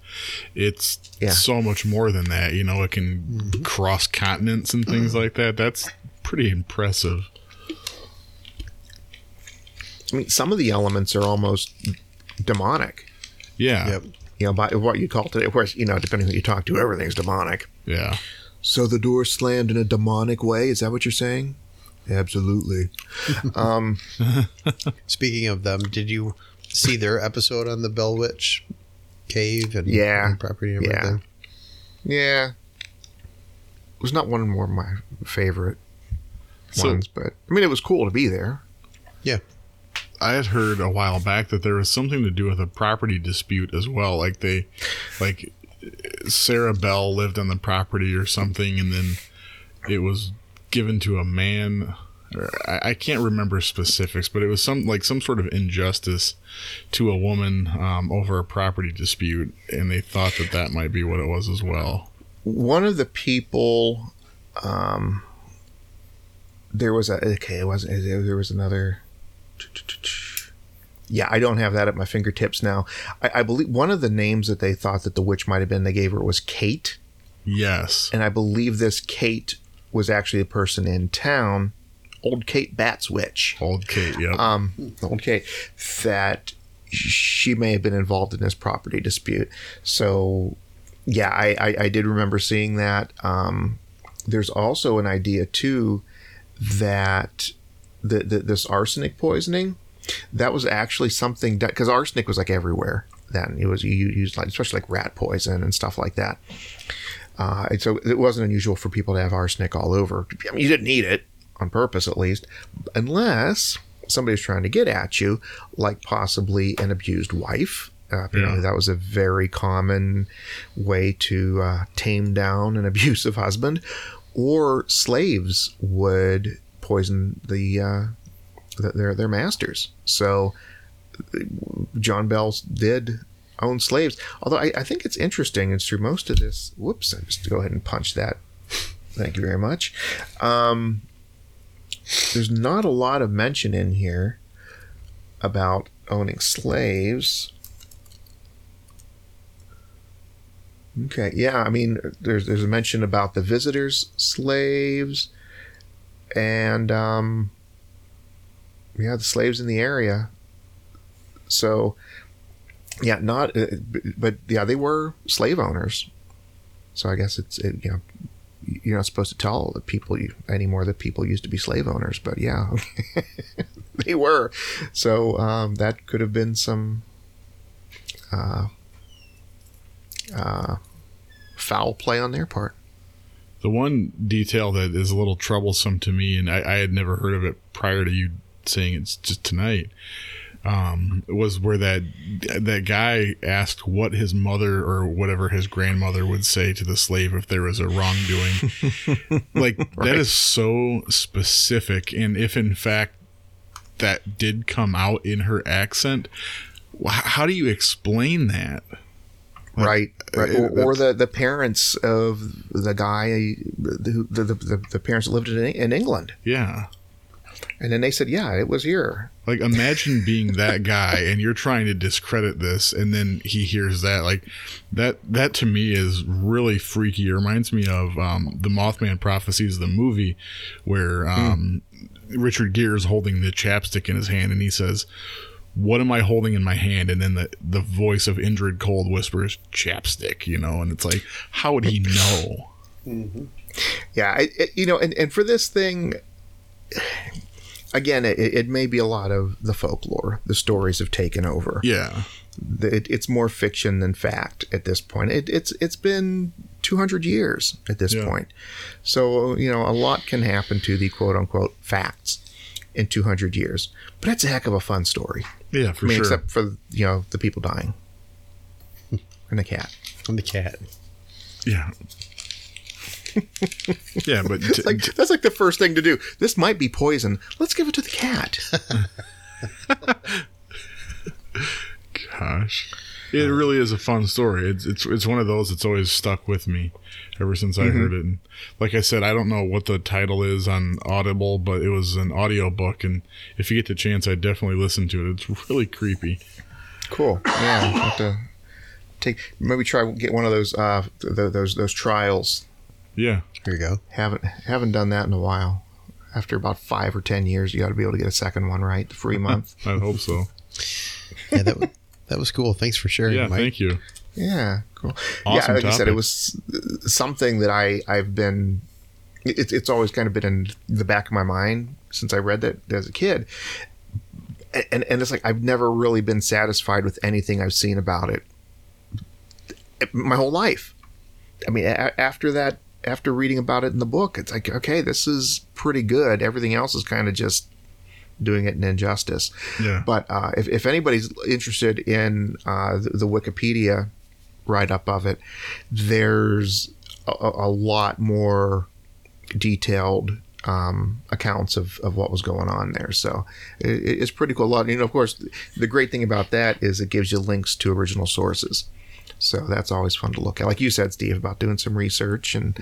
It's Yeah. so much more than that. You know, it can cross continents and things like that. That's pretty impressive. I mean, some of the elements are almost demonic. Yeah, Yep. You know, by what you call it today. Of course, you know, depending on who you talk to, everything's demonic. yeah. So the door slammed in a demonic way. Is that what you're saying? Absolutely. um, Speaking of them, did you see their episode on the Bell Witch cave and, Yeah. and property and Yeah. everything? yeah, it was not one of more of my favorite So- ones, but I mean, it was cool to be there. Yeah. I had heard a while back that there was something to do with a property dispute as well. Like they, like Sarah Bell lived on the property or something, and then it was given to a man. I, can't remember specifics, but it was some like some sort of injustice to a woman um, over a property dispute, and they thought that that might be what it was as well. One of the people, um, there was a okay. It wasn't. There was another. Yeah, I don't have that at my fingertips now. I, I believe one of the names that they thought that the witch might have been they gave her was Kate, Yes. and I believe this Kate was actually a person in town, old Kate Batts' witch. Old Kate. yeah. um, old Kate, that she may have been involved in this property dispute. So, yeah, I, I, I did remember seeing that. Um, there's also an idea too that the, the this arsenic poisoning that was actually something that because arsenic was like everywhere then. It was you used like especially like rat poison and stuff like that. Uh, and so it wasn't unusual for people to have arsenic all over. I mean, you didn't need it on purpose at least unless somebody's trying to get at you like possibly an abused wife. Uh, apparently Yeah. that was a very common way to uh, tame down an abusive husband. Or slaves would poison the, uh, the their their masters so John Bell did own slaves. Although I, I think it's interesting, it's through most of this. Whoops! I just go ahead and punch that. Thank you very much. Um, there's not a lot of mention in here about owning slaves. Okay, yeah, I mean, there's there's a mention about the visitors' slaves, and um, yeah, the slaves in the area. So, yeah, not, uh, but yeah, they were slave owners. So I guess it's it, you know you're not supposed to tell the people you anymore that people used to be slave owners, but yeah, they were. So um, that could have been some uh, uh, foul play on their part. The one detail that is a little troublesome to me, and I, I had never heard of it prior to you saying it's just tonight, um, was where that that guy asked what his mother or whatever his grandmother would say to the slave if there was a wrongdoing. like that is so specific, and if in fact that did come out in her accent, how do you explain that? Right, right. uh, Or, or the, the parents of the guy, the, the, the, the parents lived in, in England. Yeah. And then they said, yeah, it was here. Like imagine being that guy and you're trying to discredit this and then he hears that like that that to me is really freaky. It reminds me of um, the Mothman prophecies the movie where um, Richard Gere is holding the chapstick in his hand and he says what am I holding in my hand? And then the, the voice of Indrid Cold whispers, chapstick, you know, and it's like, how would he know? Mm-hmm. Yeah, it, it, you know, and, and for this thing, again, it, it may be a lot of the folklore. The stories have taken over. Yeah. It, it's more fiction than fact at this point. It, it's it's been 200 years at this Yeah. point. So, you know, a lot can happen to the quote unquote facts in 200 years. But that's a heck of a fun story. Yeah, for I mean, sure. except for, you know, the people dying and the cat. I'm the cat. yeah. yeah, but t- like that's like the first thing to do. This might be poison. Let's give it to the cat. Gosh, it really is a fun story. It's it's it's one of those that's always stuck with me ever since I heard it. And like I said, I don't know what the title is on Audible, but it was an audio book, and if you get the chance, I definitely listen to it. It's really creepy. Cool. Yeah, I'll have to take maybe try get one of those uh th- those those trials. Yeah, Here you go. Haven't haven't done that in a while. After about five or ten years, you got to be able to get a second one right, the free month. I hope so. Yeah, that was, that was cool. Thanks for sharing, Yeah, Mike. thank you. Yeah, cool. Awesome yeah, like I said, it was something that I I've been. It, it's always kind of been in the back of my mind since I read that as a kid, and and it's like I've never really been satisfied with anything I've seen about it. My whole life. I mean, a- after that, after reading about it in the book, it's like okay, this is pretty good. Everything else is kind of just doing it an injustice. Yeah, But uh, if, if anybody's interested in uh, the, the Wikipedia write up of it, there's a, a lot more detailed um, accounts of, of what was going on there. So it, it's pretty cool. A lot, you know, of course, the great thing about that is it gives you links to original sources. So that's always fun to look at. Like you said, Steve, about doing some research and,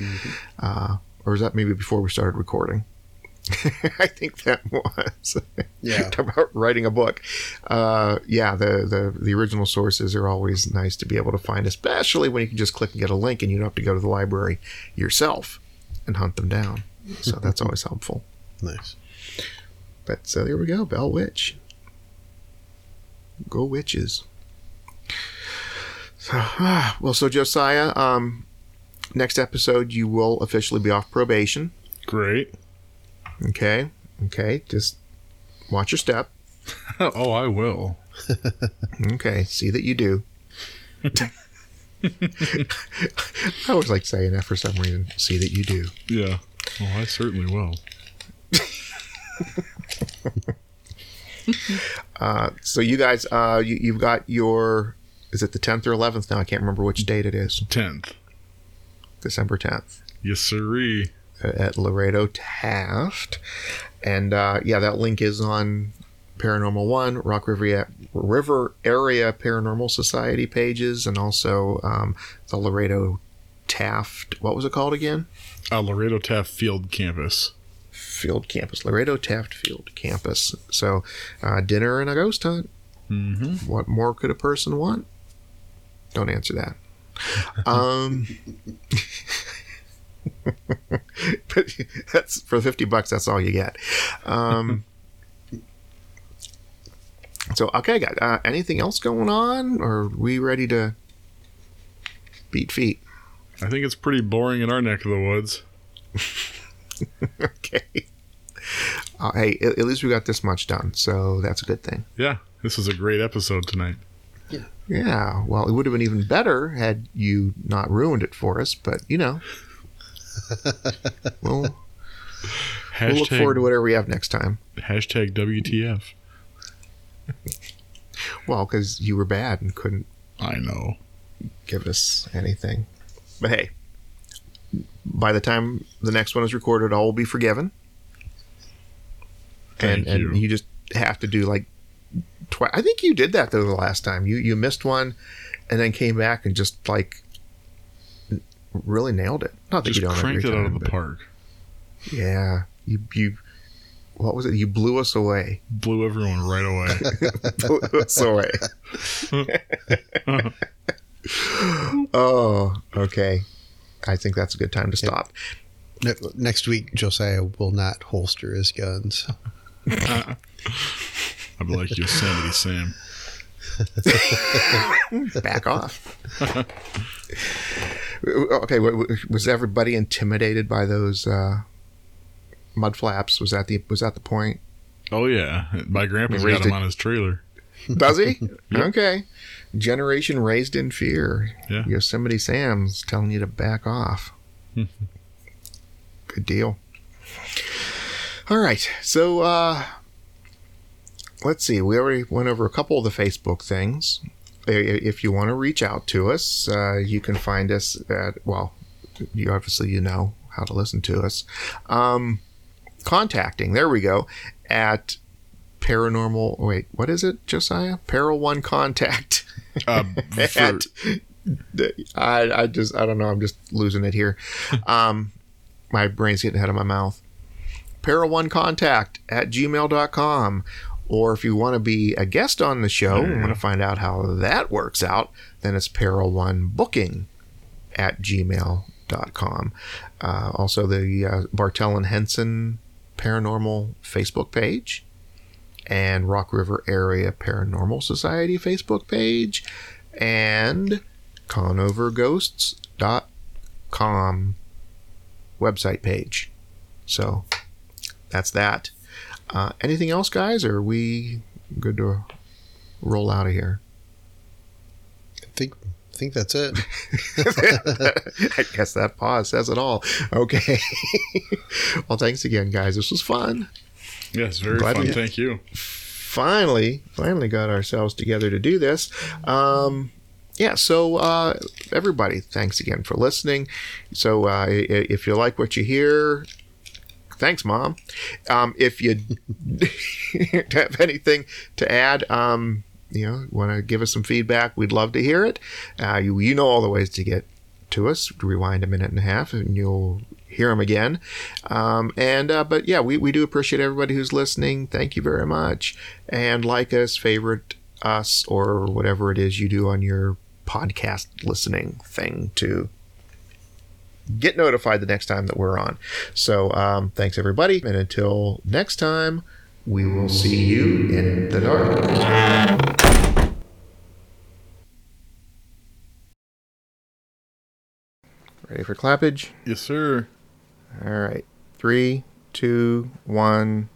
uh, or is that maybe before we started recording? I think that was. Yeah. Talk about writing a book. Uh, yeah, the, the the original sources are always nice to be able to find, especially when you can just click and get a link, and you don't have to go to the library yourself and hunt them down. So that's always helpful. Nice. But so there we go, Bell Witch. Go witches. So, ah, well, so Josiah, um, next episode you will officially be off probation. Great. Okay, okay, just watch your step. oh, I will. Okay, see that you do. I always like saying that for some reason. See that you do. Yeah. Oh, I certainly will. Uh, so you guys, uh, you, you've got your. Is it the tenth or eleventh now? I can't remember which date it is. Tenth. December tenth. Yes, sirree. At Lorado Taft. And uh, yeah, that link is on Paranormal One, Rock River, River Area Paranormal Society pages, and also um, the Lorado Taft. What was it called again? Uh, Lorado Taft Field Campus. Field Campus, Lorado Taft Field Campus. So, uh, dinner and a ghost hunt. Mm-hmm. What more could a person want? Don't answer that. Um, but that's for fifty bucks. That's all you get. Um, so okay, guys. Uh, anything else going on, or are we ready to beat feet? I think it's pretty boring in our neck of the woods. okay. Uh, hey, at, at least we got this much done, so that's a good thing. Yeah, this was a great episode tonight. Yeah. Yeah, well, it would have been even better had you not ruined it for us, but you know. we'll, Hashtag, we'll look forward to whatever we have next time. hashtag WTF. Well, because you were bad and couldn't I know. give us anything. But hey, by the time the next one is recorded, all will be forgiven. Thank and you. and you just have to do like twice. I think you did that though the last time. You you missed one, and then came back and just like really nailed it. Not that Just you don't cranked every it out time, of the park. Yeah, you you. What was it? You blew us away. Blew everyone right away. blew us away. oh, okay. I think that's a good time to stop. Ne- next week, Josiah will not holster his guns. I'd be like Yosemite Sam. Back off. Okay, wa- wa- was everybody intimidated by those uh, mud flaps? Was that the was that the point? Oh yeah, my grandpa raised got on his trailer. Does he? Okay. Generation raised in fear. Yeah. Yosemite Sam's telling you to back off. Good deal. All right. So uh let's see. We already went over a couple of the Facebook things. If you want to reach out to us, uh, you can find us at well, you obviously you know how to listen to us. Um, contacting. There we go. At paranormal. Wait, what is it, Josiah? Para One Contact. Uh, for, at, I, I just I don't know. I'm just losing it here. Um, my brain's getting ahead of my mouth. Para One Contact at gmail.com. Or if you want to be a guest on the show and want to find out how that works out, then it's Para One Booking at gmail.com. Uh, also, the uh, Bartell and Henson Paranormal Facebook page and Rock River Area Paranormal Society Facebook page and conoverghosts.com website page. So that's that. Uh, anything else, guys? Or are we good to roll out of here? I think I think that's it. I guess that pause says it all. Okay. well, thanks again, guys. This was fun. yes, very Glad fun. Thank you. finally, finally got ourselves together to do this. Um, yeah, so uh, everybody, thanks again for listening. So uh, if you like what you hear, thanks, mom. Um, if you have anything to add, um, you know, want to give us some feedback, we'd love to hear it. Uh, you, you know all the ways to get to us. Rewind a minute and a half, and you'll hear them again. Um, and uh, but yeah, we, we do appreciate everybody who's listening. Thank you very much. And like us, favorite us, or whatever it is you do on your podcast listening thing to get notified the next time that we're on. So um, thanks everybody, and until next time, we will see you in the dark. Ready for clappage? Yes, sir. All right. Three, two, one.